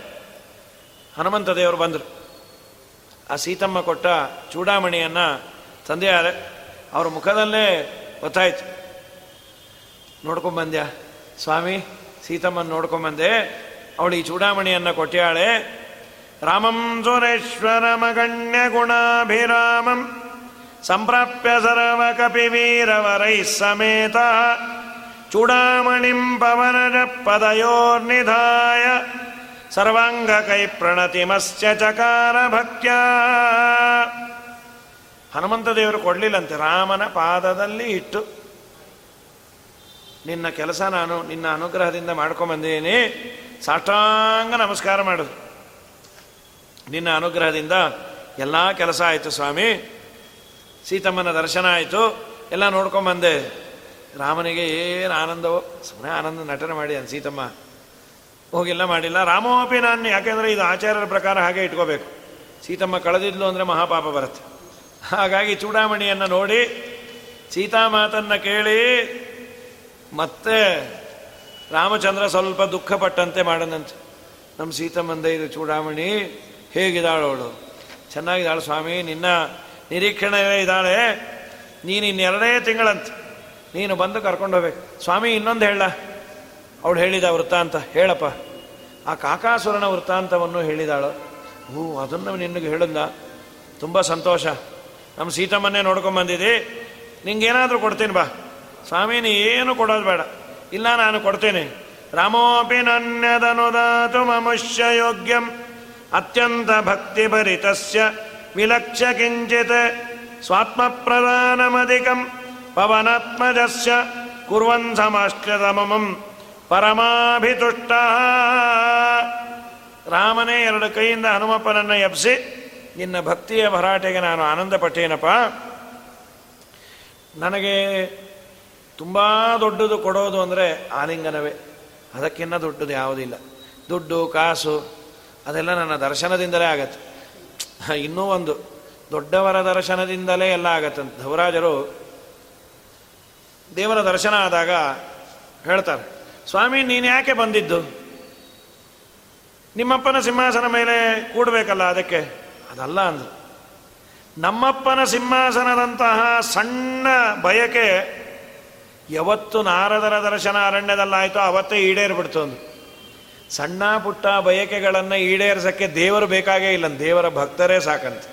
ಹನುಮಂತ ದೇವರು ಬಂದರು. ಆ ಸೀತಮ್ಮ ಕೊಟ್ಟ ಚೂಡಾಮಣಿಯನ್ನು ತಂದೆಯಾರೆ ಅವ್ರ ಮುಖದಲ್ಲೇ ಗೊತ್ತಾಯ್ತು. ನೋಡ್ಕೊಂಬಂದ್ಯಾ ಸ್ವಾಮಿ, ಸೀತಮ್ಮನ ನೋಡ್ಕೊಂಬಂದೆ ಅವಳು ಈ ಚೂಡಾಮಣಿಯನ್ನು ಕೊಟ್ಟಾಳೆ ರಾಮಂ ಸುರೇಶ್ವರಮಗಣ್ಯ ಗುಣಾಭಿರಾಮಂ ಸಂಪ್ರಾಪ್ಯ ಸರ್ವ ಕಪಿವೀರವರೈ ಸಮೇತ ಚೂಡಾಮಣಿಂ ಪವನಜ ಪದಯೋರ್ನಿಧಾಯ ಸರ್ವಾಂಗ ಕೈ ಪ್ರಣತಿಮಸ್ಯ ಚಕಾರ ಭಕ್ತ್ಯ ಹನುಮಂತ ದೇವರು ಕೊಡಲಿಲ್ಲಂತೆ, ರಾಮನ ಪಾದದಲ್ಲಿ ಇಟ್ಟು, ನಿನ್ನ ಕೆಲಸ ನಾನು ನಿನ್ನ ಅನುಗ್ರಹದಿಂದ ಮಾಡ್ಕೊಂಬಂದೇನೆ, ಸಾಷ್ಟಾಂಗ ನಮಸ್ಕಾರ ಮಾಡುದು ನಿನ್ನ ಅನುಗ್ರಹದಿಂದ ಎಲ್ಲ ಕೆಲಸ ಆಯಿತು ಸ್ವಾಮಿ. ಸೀತಮ್ಮನ ದರ್ಶನ ಆಯಿತು. ಎಲ್ಲ ನೋಡ್ಕೊಂಬಂದೆ ರಾಮನಿಗೆ ಏನು ಆನಂದವೋ. ಸುಮ್ಮನೆ ಆನಂದ ನಟನೆ ಮಾಡಿ ಅನ್ ಸೀತಮ್ಮ. ಹೋಗಿಲ್ಲ, ಮಾಡಿಲ್ಲ. ರಾಮೋಪಿ ನಾನು ಯಾಕೆಂದರೆ ಇದು ಆಚಾರ್ಯರ ಪ್ರಕಾರ ಹಾಗೆ ಇಟ್ಕೋಬೇಕು. ಸೀತಮ್ಮ ಕಳೆದಿದ್ಲು ಅಂದರೆ ಮಹಾಪಾಪ ಬರುತ್ತೆ. ಹಾಗಾಗಿ ಚೂಡಾಮಣಿಯನ್ನು ನೋಡಿ ಸೀತಾ ಮಾತನ್ನು ಕೇಳಿ ಮತ್ತೆ ರಾಮಚಂದ್ರ ಸ್ವಲ್ಪ ದುಃಖಪಟ್ಟಂತೆ ಮಾಡನಂತೆ. ನಮ್ಮ ಸೀತಮ್ಮಂದೆ ಇದು ಚೂಡಾಮಣಿ. ಹೇಗಿದ್ದಾಳವಳು ಚೆನ್ನಾಗಿದ್ದಾಳು ಸ್ವಾಮಿ, ನಿನ್ನ ನಿರೀಕ್ಷಣೆ ಇದ್ದಾಳೆ. ನೀನು ಇನ್ನೆರಡೇ ತಿಂಗಳಂತೆ. ನೀನು ಬಂದು ಕರ್ಕೊಂಡು ಹೋಗ್ಬೇಕು ಸ್ವಾಮಿ, ಇನ್ನೊಂದು ಹೇಳ. ಅವಳು ಹೇಳಿದ ವೃತ್ತಾಂತ ಹೇಳಪ್ಪ. ಆ ಕಾಕಾಸುರನ ವೃತ್ತಾಂತವನ್ನು ಹೇಳಿದಾಳು. ಹೂ ಅದನ್ನು ನಿನಗೆ ಹೇಳಲ್ಲ ತುಂಬ ಸಂತೋಷ. ನಮ್ಮ ಸೀತಮ್ಮನ್ನೇ ನೋಡ್ಕೊಂಬಂದಿದ್ದಿ ನಿಂಗೇನಾದರೂ ಕೊಡ್ತೀನಿ ಬಾ. ಸ್ವಾಮಿ, ನೀ ಏನು ಕೊಡೋದು ಬೇಡ. ಇಲ್ಲ, ನಾನು ಕೊಡ್ತೇನೆ. ರಾಮೋಪಿ ನನ್ಯದನುದಾತು ಮನುಷ್ಯ ಯೋಗ್ಯಂ. ಅತ್ಯಂತ ಭಕ್ತಿಭರಿತಸ್ಯ ವಿಲಕ್ಷ್ಯ ಕಿಂಚಿತ್ ಸ್ವಾತ್ಮಪ್ರಧಾನಮಧಿಕಂ ಪವನಾತ್ಮಜಸ್ಯ ಕುರ್ವನ್ ಸಮಾಶ್ರತಮಮಂ ಪರಮಾಭಿತುಷ್ಟ. ರಾಮನೇ ಎರಡು ಕೈಯಿಂದ ಹನುಮಪ್ಪನನ್ನು ಎಬ್ಸಿ ನಿನ್ನ ಭಕ್ತಿಯ ಭರಾಟೆಗೆ ನಾನು ಆನಂದ ಪಟ್ಟೇನಪ್ಪ ನನಗೆ ತುಂಬ ದೊಡ್ಡದು ಕೊಡೋದು ಅಂದರೆ ಆಲಿಂಗನವೇ. ಅದಕ್ಕಿನ್ನ ದೊಡ್ಡದು ಯಾವುದಿಲ್ಲ. ದುಡ್ಡು, ಕಾಸು ಅದೆಲ್ಲ ನನ್ನ ದರ್ಶನದಿಂದಲೇ ಆಗತ್ತೆ. ಇನ್ನೂ ಒಂದು ದೊಡ್ಡವರ ದರ್ಶನದಿಂದಲೇ ಎಲ್ಲ ಆಗತ್ತಂತ ಧವರಾಜರು ದೇವರ ದರ್ಶನ ಆದಾಗ ಹೇಳ್ತಾರೆ, ಸ್ವಾಮಿ, ನೀನು ಯಾಕೆ ಬಂದಿದ್ದು? ನಿಮ್ಮಪ್ಪನ ಸಿಂಹಾಸನ ಮೇಲೆ ಕೂಡಬೇಕಲ್ಲ ಅದಕ್ಕೆ? ಅದಲ್ಲ, ಅಂದರು. ನಮ್ಮಪ್ಪನ ಸಿಂಹಾಸನದಂತಹ ಸಣ್ಣ ಬಯಕೆ, ಯಾವತ್ತು ನಾರದರ ದರ್ಶನ ಅರಣ್ಯದಲ್ಲಾಯಿತೋ ಅವತ್ತೇ ಈಡೇರಿಬಿಡ್ತು ಸಣ್ಣ ಪುಟ್ಟ ಬಯಕೆಗಳನ್ನು ಈಡೇರಿಸೋಕ್ಕೆ ದೇವರು ಬೇಕಾಗೇ ಇಲ್ಲ. ದೇವರ ಭಕ್ತರೇ ಸಾಕಂತ.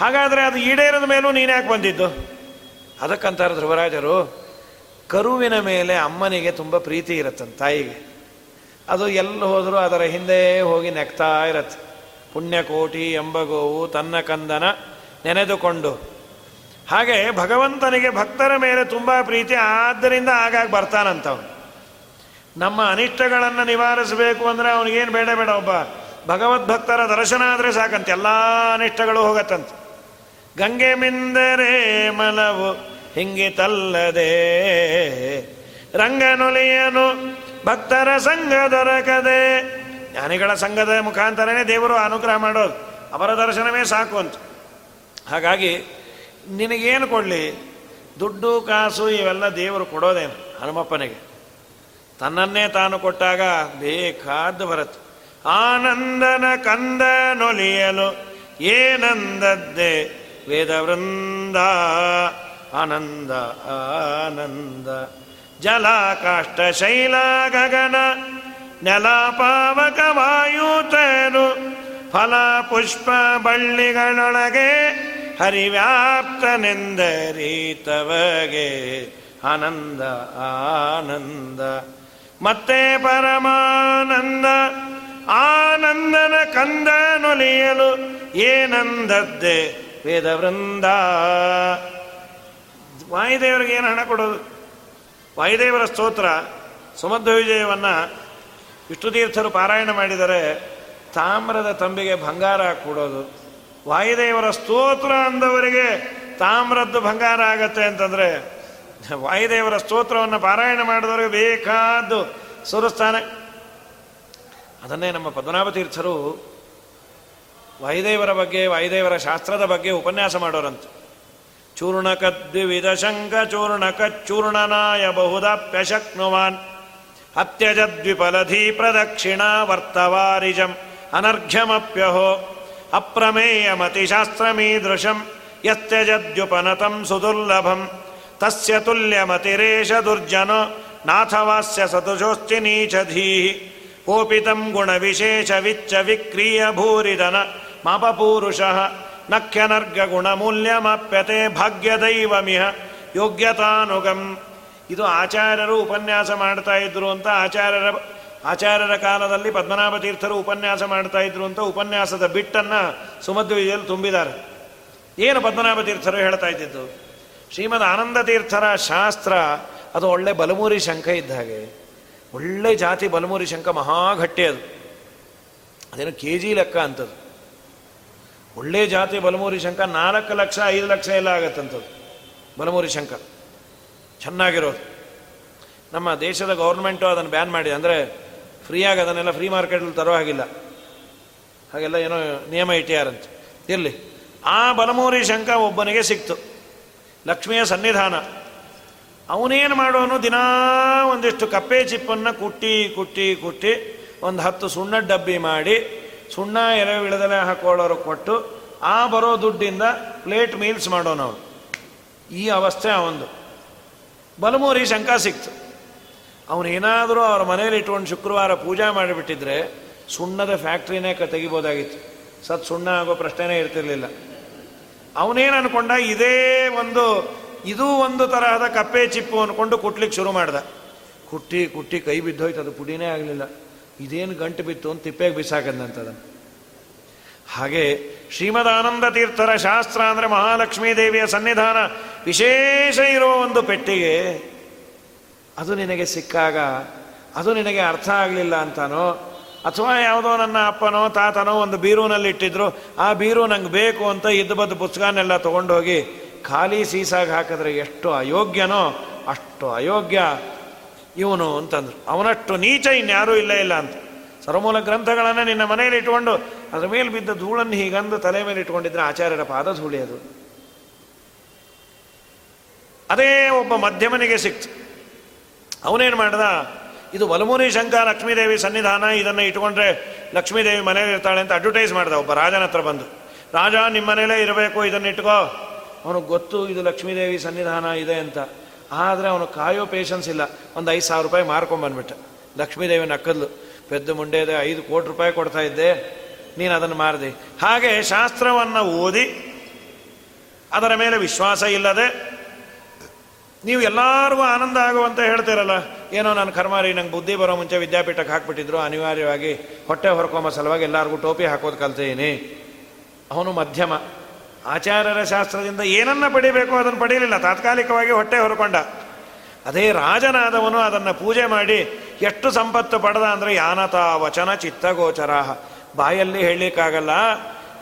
ಹಾಗಾದರೆ ಅದು ಈಡೇರದ ಮೇಲೂ ನೀನ್ಯಾಕೆ ಬಂದಿದ್ದು? ಅದಕ್ಕಂತಾರೆ ಧ್ರುವರಾಜರು ಕರುವಿನ ಮೇಲೆ ಅಮ್ಮನಿಗೆ ತುಂಬ ಪ್ರೀತಿ ಇರತ್ತಂತ ತಾಯಿಗೆ. ಅದು ಎಲ್ಲಿ ಹೋದರೂ ಅದರ ಹಿಂದೆ ಹೋಗಿ ನೆಕ್ತಾ ಇರತ್ತೆ. ಪುಣ್ಯಕೋಟಿ ಎಂಬ ಗೋವು ತನ್ನ ಕಂದನ ನೆನೆದುಕೊಂಡು. ಹಾಗೆ ಭಗವಂತನಿಗೆ ಭಕ್ತರ ಮೇಲೆ ತುಂಬ ಪ್ರೀತಿ ಆದ್ದರಿಂದ ಆಗಾಗ ಬರ್ತಾನಂತವನು. ನಮ್ಮ ಅನಿಷ್ಟಗಳನ್ನು ನಿವಾರಿಸಬೇಕು ಅಂದರೆ ಅವನಿಗೇನು ಬೇಡ ಬೇಡ ಒಬ್ಬ ಭಗವದ್ಭಕ್ತರ ದರ್ಶನ ಆದರೆ ಸಾಕಂತೆ. ಎಲ್ಲ ಅನಿಷ್ಟಗಳು ಹೋಗತ್ತಂತೆ. ಗಂಗೆ ಮಿಂದರೆ ಮಲವು ಹಿಂಗಿತಲ್ಲದೆ ರಂಗನೊಲಿಯನು ಭಕ್ತರ ಸಂಘ ದೊರಕದೆ. ಜ್ಞಾನಿಗಳ ಸಂಘದ ಮುಖಾಂತರನೇ ದೇವರು ಅನುಗ್ರಹ ಮಾಡೋದು. ಅವರ ದರ್ಶನವೇ ಸಾಕು ಅಂತ. ಹಾಗಾಗಿ ನಿನಗೇನು ಕೊಡಲಿ? ದುಡ್ಡು, ಕಾಸು ಇವೆಲ್ಲ ದೇವರು ಕೊಡೋದೇನು ಹನುಮಪ್ಪನಿಗೆ? ತನ್ನನ್ನೇ ತಾನು ಕೊಟ್ಟಾಗ ಬೇಕಾದ್ದು ಬರುತ್ತೆ. ಆನಂದನ ಕಂದ ನೊಲಿಯಲು ಏನಂದದ್ದೇ? ವೇದವೃಂದ ಆನಂದ ಆನಂದ. ಜಲ ಕಾಷ್ಟ ಶೈಲ ಗಗನ, ನೆಲ ಪಾವಕ ವಾಯುತನು, ಫಲ ಪುಷ್ಪ ಬಳ್ಳಿಗಳೊಳಗೆ ಹರಿವ್ಯಾಪ್ತನೆಂದರೀತವಗೆ ಆನಂದ ಆನಂದ. ಮತ್ತೆ ಪರಮಾನಂದ ಆನಂದನ ಕಂದ ನೊಲಿಯಲು ಏನಂದದ್ದೆ ವೇದವೃಂದ. ವಾಯುದೇವರಿಗೆ ಏನು ಹಣ ಕೊಡೋದು? ವಾಯುದೇವರ ಸ್ತೋತ್ರ ಸುಮಧ್ವ ವಿಜಯವನ್ನು ವಿಷ್ಣುತೀರ್ಥರು ಪಾರಾಯಣ ಮಾಡಿದರೆ ತಾಮ್ರದ ತಂಬಿಗೆ ಬಂಗಾರ ಕೊಡೋದು. ವಾಯುದೇವರ ಸ್ತೋತ್ರ ಅಂದವರಿಗೆ ತಾಮ್ರದ್ದು ಬಂಗಾರ ಆಗತ್ತೆ ಅಂತಂದರೆ ವಾಯುದೇವರ ಸ್ತೋತ್ರವನ್ನು ಪಾರಾಯಣ ಮಾಡಿದವರಿಗೆ ಬೇಕಾದ್ದು ಸುರಿಸ್ತಾನೆ ಅದನ್ನೇ ನಮ್ಮ ಪದ್ಮನಾಭ ತೀರ್ಥರು ವಾಯುದೇವರ ಬಗ್ಗೆ ವಾಯುದೇವರ ಶಾಸ್ತ್ರದ ಬಗ್ಗೆ ಉಪನ್ಯಾಸ ಮಾಡೋರಂತೆ ಚೂರ್ಣಕದ್ವಿವಿಧ ಶಂಕ ಚೂರ್ಣಕಚ್ಚೂರ್ಣನಾಯ ಬಹುದಾಪ್ಯಶಕ್ನುವಾನ್ ಅತ್ಯಜದ್ವಿಫಲಧಿ ಪ್ರದಕ್ಷಿಣಾ ವರ್ತವಾರಿಜಂ ಅನರ್ಘ್ಯಮಪ್ಯಹೋ ಅಪ್ರಮೇಯಮತಿಶಾಸ್ತ್ರಮೀದೃಶಂ ಯತ್ಯಜದ್ಯುಪನತಂ ಸುದುರ್ಲಭಂ ತಸ್ಯ ತುಲ್ಯಮತಿರೇಶ ದುರ್ಜನ ನಾಥವಾಸ್ಯ ಸತುಜೋಸ್ತಿ ನೀಚಧೀ ಕೋಪಿತಂ ವಿಚ್ಚ ವಿಕ್ರಿಯ ಭೂರಿದನ ಮಾಪಪೂರುಷ ನಖ್ಯನರ್ಗ ಗುಣಮೂಲ್ಯಮಪ್ಯತೆ ಭಾಗ್ಯದೈವಮಿಹ ಯೋಗ್ಯತಾನುಗಂ ಇದು ಆಚಾರ್ಯರು ಉಪನ್ಯಾಸ ಮಾಡ್ತಾ ಇದ್ರು ಅಂತ ಆಚಾರ್ಯರ ಆಚಾರ್ಯರ ಕಾಲದಲ್ಲಿ ಪದ್ಮನಾಭ ತೀರ್ಥರು ಉಪನ್ಯಾಸ ಮಾಡ್ತಾ ಇದ್ರು ಅಂತ ಉಪನ್ಯಾಸದ ಬಿಟ್ಟನ್ನು ಸುಮಧ್ವಿಜಯಲ್ಲಿ ತುಂಬಿದ್ದಾರೆ. ಏನು ಪದ್ಮನಾಭ ತೀರ್ಥರು ಹೇಳ್ತಾ ಇದ್ದಿದ್ದು? ಶ್ರೀಮದ್ ಆನಂದ ತೀರ್ಥರ ಶಾಸ್ತ್ರ, ಅದು ಒಳ್ಳೆ ಬಲಮೂರಿ ಶಂಖ ಇದ್ದ ಹಾಗೆ. ಒಳ್ಳೆ ಜಾತಿ ಬಲಮೂರಿ ಶಂಖ ಮಹಾಘಟ್ಟೆ ಅದು. ಅದೇನು ಕೆ ಜಿ ಲೆಕ್ಕ ಅಂತದ್ದು. ಒಳ್ಳೆ ಜಾತಿ ಬಲಮೂರಿ ಶಂಖ ನಾಲ್ಕು ಲಕ್ಷ, ಐದು ಲಕ್ಷ ಎಲ್ಲ ಆಗತ್ತಂಥದ್ದು ಬಲಮೂರಿ ಶಂಖ. ಚೆನ್ನಾಗಿರೋದು. ನಮ್ಮ ದೇಶದ ಗೌರ್ಮೆಂಟು ಅದನ್ನು ಬ್ಯಾನ್ ಮಾಡಿ ಅಂದರೆ ಫ್ರೀಯಾಗಿ ಅದನ್ನೆಲ್ಲ ಫ್ರೀ ಮಾರ್ಕೆಟಲ್ಲಿ ತರೋ ಹಾಗಿಲ್ಲ. ಹಾಗೆಲ್ಲ ಏನೋ ನಿಯಮ ಇಟ್ಟಿಯಾರಂತೆ. ಇರಲಿ. ಆ ಬಲಮೂರಿ ಶಂಖ ಒಬ್ಬನಿಗೆ ಸಿಕ್ತು. ಲಕ್ಷ್ಮಿಯ ಸನ್ನಿಧಾನ. ಅವನೇನು ಮಾಡೋನು ದಿನಾ ಒಂದಿಷ್ಟು ಕಪ್ಪೆ ಚಿಪ್ಪನ್ನು ಕುಟ್ಟಿ ಕುಟ್ಟಿ ಕುಟ್ಟಿ ಒಂದು ಹತ್ತು ಸುಣ್ಣ ಡಬ್ಬಿ ಮಾಡಿ ಸುಣ್ಣ ಎರೆ ಇಳದಲೆ ಹಾಕೊಳ್ಳೋರು ಕೊಟ್ಟು ಆ ಬರೋ ದುಡ್ಡಿಂದ ಪ್ಲೇಟ್ ಮೀಲ್ಸ್ ಮಾಡೋನು ಅವನು ಈ ಅವಸ್ಥೆ ಅವಂದು ಬಲಮೂರಿ ಶಂಕ ಸಿಕ್ತು. ಅವನೇನಾದರೂ ಅವ್ರ ಮನೇಲಿ ಇಟ್ಕೊಂಡು ಶುಕ್ರವಾರ ಪೂಜಾ ಮಾಡಿಬಿಟ್ಟಿದ್ರೆ ಸುಣ್ಣದ ಫ್ಯಾಕ್ಟ್ರಿನೇ ಕ ತೆಗಿಬೋದಾಗಿತ್ತು. ಸತ್ ಸುಣ್ಣ ಆಗೋ ಪ್ರಶ್ನೆನೇ ಇರ್ತಿರ್ಲಿಲ್ಲ. ಅವನೇನು ಅನ್ಕೊಂಡ, ಇದೇ ಒಂದು, ಇದು ಒಂದು ತರಹದ ಕಪ್ಪೆ ಚಿಪ್ಪು ಅಂದ್ಕೊಂಡು ಕುಟ್ಲಿಕ್ಕೆ ಶುರು ಮಾಡ್ದ. ಕುಟ್ಟಿ ಕುಟ್ಟಿ ಕೈ ಬಿದ್ದೋಯ್ತು, ಅದು ಪುಡಿನೇ ಆಗಲಿಲ್ಲ. ಇದೇನು ಗಂಟು ಬಿತ್ತು ಅಂತ ತಿಪ್ಪೆಗೆ ಬಿಸಾಕದಂತದನ್ನು ಹಾಗೆ ಶ್ರೀಮದಾನಂದ ತೀರ್ಥರ ಶಾಸ್ತ್ರ ಅಂದರೆ ಮಹಾಲಕ್ಷ್ಮೀ ದೇವಿಯ ಸನ್ನಿಧಾನ ವಿಶೇಷ ಇರುವ ಒಂದು ಪೆಟ್ಟಿಗೆ, ಅದು ನಿನಗೆ ಸಿಕ್ಕಾಗ, ಅದು ನಿನಗೆ ಅರ್ಥ ಆಗಲಿಲ್ಲ ಅಂತಾನೋ ಅಥವಾ ಯಾವುದೋ ನನ್ನ ಅಪ್ಪನೋ ತಾತನೋ ಒಂದು ಬೀರೂನಲ್ಲಿ ಇಟ್ಟಿದ್ರು, ಆ ಬೀರು ನಂಗೆ ಬೇಕು ಅಂತ ಇದ್ದು ಬದ್ದು ಪುಸ್ತಕನೆಲ್ಲ ತೊಗೊಂಡೋಗಿ ಖಾಲಿ ಸೀಸಾಗಿ ಹಾಕಿದ್ರೆ ಎಷ್ಟು ಅಯೋಗ್ಯನೋ, ಅಷ್ಟು ಅಯೋಗ್ಯ. ಇವನು ಅಂತಂದ್ರು, ಅವನಷ್ಟು ನೀಚ ಇನ್ಯಾರೂ ಇಲ್ಲ ಇಲ್ಲ ಅಂತ. ಸರ್ವಮೂಲ ಗ್ರಂಥಗಳನ್ನು ನಿನ್ನ ಮನೆಯಲ್ಲಿ ಇಟ್ಕೊಂಡು ಅದರ ಮೇಲೆ ಬಿದ್ದ ಧೂಳನ್ನು ಹೀಗಂದು ತಲೆ ಮೇಲೆ ಇಟ್ಕೊಂಡಿದ್ರೆ ಆಚಾರ್ಯರ ಪಾದ ಧೂಳಿ ಅದು. ಅದೇ ಒಬ್ಬ ಮಧ್ಯಮನಿಗೆ ಸಿಕ್ತು. ಅವನೇನು ಮಾಡ್ದ? ಇದು ಬಲಮೂರಿ ಶಂಕ ಲಕ್ಷ್ಮೀದೇವಿ ಸನ್ನಿಧಾನ, ಇದನ್ನು ಇಟ್ಕೊಂಡ್ರೆ ಲಕ್ಷ್ಮೀದೇವಿ ಮನೇಲಿ ಇರ್ತಾಳೆ ಅಂತ ಅಡ್ವರ್ಟೈಸ್ ಮಾಡ್ದ ಒಬ್ಬ ರಾಜನ ಹತ್ರ ಬಂದು. ರಾಜ ನಿಮ್ಮ ಮನೇಲೇ ಇರಬೇಕು, ಇದನ್ನು ಇಟ್ಕೋ. ಅವನಿಗೆ ಗೊತ್ತು ಇದು ಲಕ್ಷ್ಮೀದೇವಿ ಸನ್ನಿಧಾನ ಇದೆ ಅಂತ. ಆದರೆ ಅವನು ಕಾಯೋ ಪೇಷನ್ಸ್ ಇಲ್ಲ. ಒಂದು ಐದು ಸಾವಿರ ರೂಪಾಯಿ ಮಾರ್ಕೊಂಬಂದ್ಬಿಟ್ಟೆ ಲಕ್ಷ್ಮೀದೇವಿ ನಕ್ಕದ್ಲು ಪೆದ್ದ ಮುಂಡೇದೆ ಐದು ಕೋಟಿ ರೂಪಾಯಿ ಕೊಡ್ತಾ ಇದ್ದೆ. ನೀನು ಅದನ್ನು ಮಾರಿದೆ. ಹಾಗೆ ಶಾಸ್ತ್ರವನ್ನು ಓದಿ, ಅದರ ಮೇಲೆ ವಿಶ್ವಾಸ ಇಲ್ಲದೆ, ನೀವು ಎಲ್ಲರಿಗೂ ಆನಂದ ಆಗುವಂತ ಹೇಳ್ತೀರಲ್ಲ? ಏನೋ ನಾನು ಕರ್ಮಾರಿ, ನಂಗೆ ಬುದ್ಧಿ ಬರೋ ಮುಂಚೆ ವಿದ್ಯಾಪೀಠಕ್ಕೆ ಹಾಕ್ಬಿಟ್ಟಿದ್ರು. ಅನಿವಾರ್ಯವಾಗಿ ಹೊಟ್ಟೆ ಹೊರ್ಕೊಂಬ ಸಲುವಾಗಿ ಎಲ್ಲರಿಗೂ ಟೋಪಿ ಹಾಕೋದು ಕಲ್ತೀನಿ. ಅವನು ಮಧ್ಯಮ. ಆಚಾರ್ಯರ ಶಾಸ್ತ್ರದಿಂದ ಏನನ್ನ ಪಡಿಬೇಕು ಅದನ್ನು ಪಡೀಲಿಲ್ಲ. ತಾತ್ಕಾಲಿಕವಾಗಿ ಹೊಟ್ಟೆ ಹೊರಕೊಂಡ. ಅದೇ ರಾಜನಾದವನು ಅದನ್ನು ಪೂಜೆ ಮಾಡಿ ಎಷ್ಟು ಸಂಪತ್ತು ಪಡೆದ ಅಂದರೆ ಯಾನತ ವಚನ ಚಿತ್ತಗೋಚರ ಬಾಯಲ್ಲಿ ಹೇಳಲಿಕ್ಕಾಗಲ್ಲ.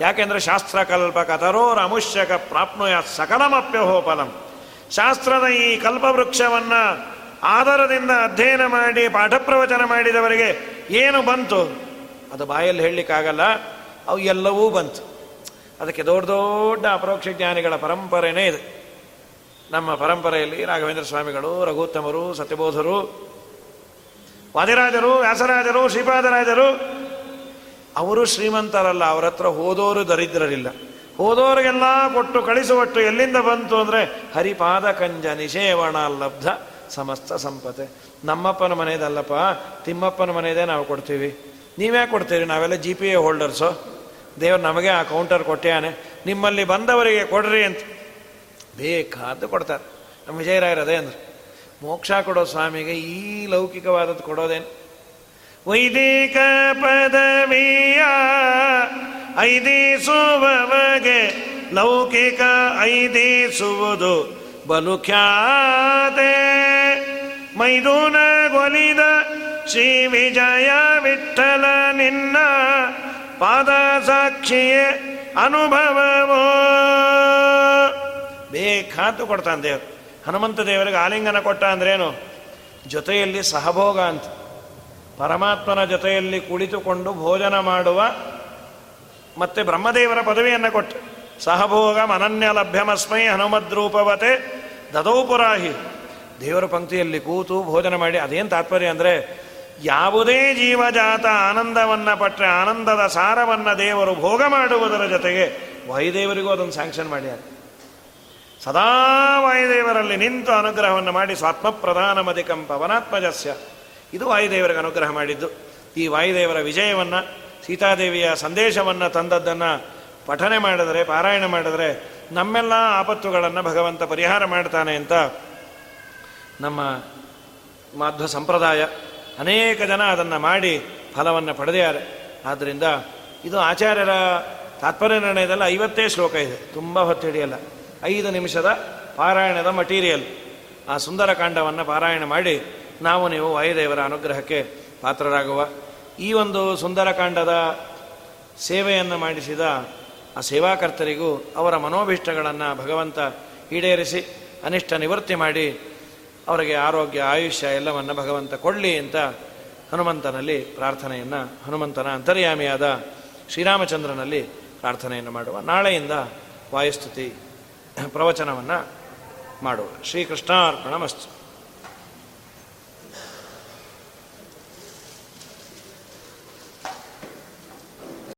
ಯಾಕೆಂದರೆ ಶಾಸ್ತ್ರ ಕಲ್ಪ ಕಥರೋ ರಮುಷ್ಯಕ ಪ್ರಾಪ್ನುಯ ಸಕಲಮಪ್ಯಹೋಪಲಂ ಶಾಸ್ತ್ರದ ಈ ಕಲ್ಪವೃಕ್ಷವನ್ನು ಆಧಾರದಿಂದ ಅಧ್ಯಯನ ಮಾಡಿ, ಪಾಠ ಪ್ರವಚನ ಮಾಡಿದವರಿಗೆ ಏನು ಬಂತು? ಅದು ಬಾಯಲ್ಲಿ ಹೇಳಲಿಕ್ಕಾಗಲ್ಲ. ಅವು ಎಲ್ಲವೂ ಬಂತು. ಅದಕ್ಕೆ ದೊಡ್ಡ ದೊಡ್ಡ ಅಪರೋಕ್ಷ ಜ್ಞಾನಿಗಳ ಪರಂಪರೆಯೇ ಇದೆ. ನಮ್ಮ ಪರಂಪರೆಯಲ್ಲಿ ರಾಘವೇಂದ್ರ ಸ್ವಾಮಿಗಳು, ರಘುತ್ತಮರು, ಸತ್ಯಬೋಧರು, ವಾದಿರಾಜರು, ವ್ಯಾಸರಾಜರು, ಶ್ರೀಪಾದರಾಜರು, ಅವರು ಶ್ರೀಮಂತರಲ್ಲ. ಅವರ ಹತ್ರ ಹೋದೋರು ದರಿದ್ರರಿಲ್ಲ. ಹೋದೋರಿಗೆಲ್ಲ ಕೊಟ್ಟು ಕಳಿಸುವಟ್ಟು ಎಲ್ಲಿಂದ ಬಂತು ಅಂದರೆ ಹರಿಪಾದ ಕಂಜ ನಿಷೇವಣ ಲಬ್ಧ ಸಮಸ್ತ ಸಂಪತೆ ನಮ್ಮಪ್ಪನ ಮನೆಯದಲ್ಲಪ್ಪ, ತಿಮ್ಮಪ್ಪನ ಮನೆಯದೇ ನಾವು ಕೊಡ್ತೀವಿ. ನೀವೇ ಕೊಡ್ತೀರಿ? ನಾವೆಲ್ಲ ಜಿ ಪಿ ಎ ಹೋಲ್ಡರ್ಸು ದೇವ್ರು ನಮಗೆ ಆ ಕೌಂಟರ್ ಕೊಟ್ಟ್ಯಾನೆ ನಿಮ್ಮಲ್ಲಿ ಬಂದವರಿಗೆ ಕೊಡ್ರಿ ಅಂತ. ಬೇಕಾದ್ದು ಕೊಡ್ತಾರೆ. ನಮ್ಮ ವಿಜಯರಾಯರದೇ ಅಂದ್ರೆ. ಮೋಕ್ಷ ಕೊಡೋ ಸ್ವಾಮಿಗೆ ಈ ಲೌಕಿಕವಾದದ್ದು ಕೊಡೋದೇನು? ವೈದಿಕ ಪದವಿಯ ಐದಿಸುವವಗೆ ಲೌಕಿಕ ಐದಿಸುವುದು. ಬಲು ಖ್ಯಾತೆ ಗೊಲಿದ ಶ್ರೀ ವಿಜಯ ವಿಠಲ ನಿನ್ನ ಪಾದ ಸಾಕ್ಷಿಯೇ ಅನುಭವವೋ. ಬೇಕಾದ್ದು ಕೊಡ್ತಾನೆ ದೇವರು. ಹನುಮಂತ ದೇವರಿಗೆ ಆಲಿಂಗನ ಕೊಟ್ಟ ಅಂದ್ರೇನು? ಜೊತೆಯಲ್ಲಿ ಸಹಭೋಗ ಅಂತ. ಪರಮಾತ್ಮನ ಜೊತೆಯಲ್ಲಿ ಕುಳಿತುಕೊಂಡು ಭೋಜನ ಮಾಡುವ ಮತ್ತೆ ಬ್ರಹ್ಮದೇವರ ಪದವಿಯನ್ನು ಕೊಟ್ಟು. ಸಹಭೋಗ ಅನನ್ಯ ಲಭ್ಯಮಸ್ಮೈ ಹನುಮದ್ರೂಪವತೆ ದದೌಪುರಾಹಿ. ದೇವರ ಪಂಕ್ತಿಯಲ್ಲಿ ಕೂತು ಭೋಜನ ಮಾಡಿ ಅದೇನು ತಾತ್ಪರ್ಯ ಅಂದರೆ ಯಾವುದೇ ಜೀವಜಾತ ಆನಂದವನ್ನು ಪಟ್ಟರೆ ಆನಂದದ ಸಾರವನ್ನು ದೇವರು ಭೋಗ ಮಾಡುವುದರ ಜೊತೆಗೆ ವಾಯುದೇವರಿಗೂ ಅದನ್ನು ಸ್ಯಾಂಕ್ಷನ್ ಮಾಡ್ಯಾರ. ಸದಾ ವಾಯುದೇವರಲ್ಲಿ ನಿಂತು ಅನುಗ್ರಹವನ್ನು ಮಾಡಿ ಸ್ವಾತ್ಮ ಪ್ರಧಾನ ಮಧಿಕಂ ಪವನಾತ್ಮಜಸ್ಯ. ಇದು ವಾಯುದೇವರಿಗೆ ಅನುಗ್ರಹ ಮಾಡಿದ್ದು. ಈ ವಾಯುದೇವರ ವಿಜಯವನ್ನು, ಸೀತಾದೇವಿಯ ಸಂದೇಶವನ್ನು ತಂದದ್ದನ್ನು ಪಠನೆ ಮಾಡಿದರೆ, ಪಾರಾಯಣ ಮಾಡಿದರೆ ನಮ್ಮೆಲ್ಲ ಆಪತ್ತುಗಳನ್ನು ಭಗವಂತ ಪರಿಹಾರ ಮಾಡ್ತಾನೆ ಅಂತ ನಮ್ಮ ಮಾಧ್ವ ಸಂಪ್ರದಾಯ ಅನೇಕ ಜನ ಅದನ್ನು ಮಾಡಿ ಫಲವನ್ನು ಪಡೆದಿದ್ದಾರೆ. ಆದ್ದರಿಂದ ಇದು ಆಚಾರ್ಯರ ತಾತ್ಪರ್ಯ ನಿರ್ಣಯದಲ್ಲಿ ಐವತ್ತೇ ಶ್ಲೋಕ ಇದೆ. ತುಂಬ ಹೊತ್ತು ಹಿಡಿಯಲ್ಲ. ಐದು ನಿಮಿಷದ ಪಾರಾಯಣದ ಮಟೀರಿಯಲ್ ಆ ಸುಂದರಕಾಂಡವನ್ನು ಪಾರಾಯಣ ಮಾಡಿ ನಾವು ನೀವು ವಾಯುದೇವರ ಅನುಗ್ರಹಕ್ಕೆ ಪಾತ್ರರಾಗುವ. ಈ ಒಂದು ಸುಂದರಕಾಂಡದ ಸೇವೆಯನ್ನು ಮಾಡಿಸಿದ ಆ ಸೇವಾಕರ್ತರಿಗೂ ಅವರ ಮನೋಭೀಷ್ಟಗಳನ್ನು ಭಗವಂತ ಈಡೇರಿಸಿ, ಅನಿಷ್ಟ ನಿವೃತ್ತಿ ಮಾಡಿ, ಅವರಿಗೆ ಆರೋಗ್ಯ, ಆಯುಷ್ಯ ಎಲ್ಲವನ್ನು ಭಗವಂತ ಕೊಡಲಿ ಅಂತ ಹನುಮಂತನಲ್ಲಿ ಪ್ರಾರ್ಥನೆಯನ್ನು, ಹನುಮಂತನ ಅಂತರ್ಯಾಮಿಯಾದ ಶ್ರೀರಾಮಚಂದ್ರನಲ್ಲಿ ಪ್ರಾರ್ಥನೆಯನ್ನು ಮಾಡುವ. ನಾಳೆಯಿಂದ ವಾಯುಸ್ತುತಿ ಪ್ರವಚನವನ್ನು ಮಾಡುವ. ಶ್ರೀಕೃಷ್ಣಾರ್ಪಣ ಮಸ್ತು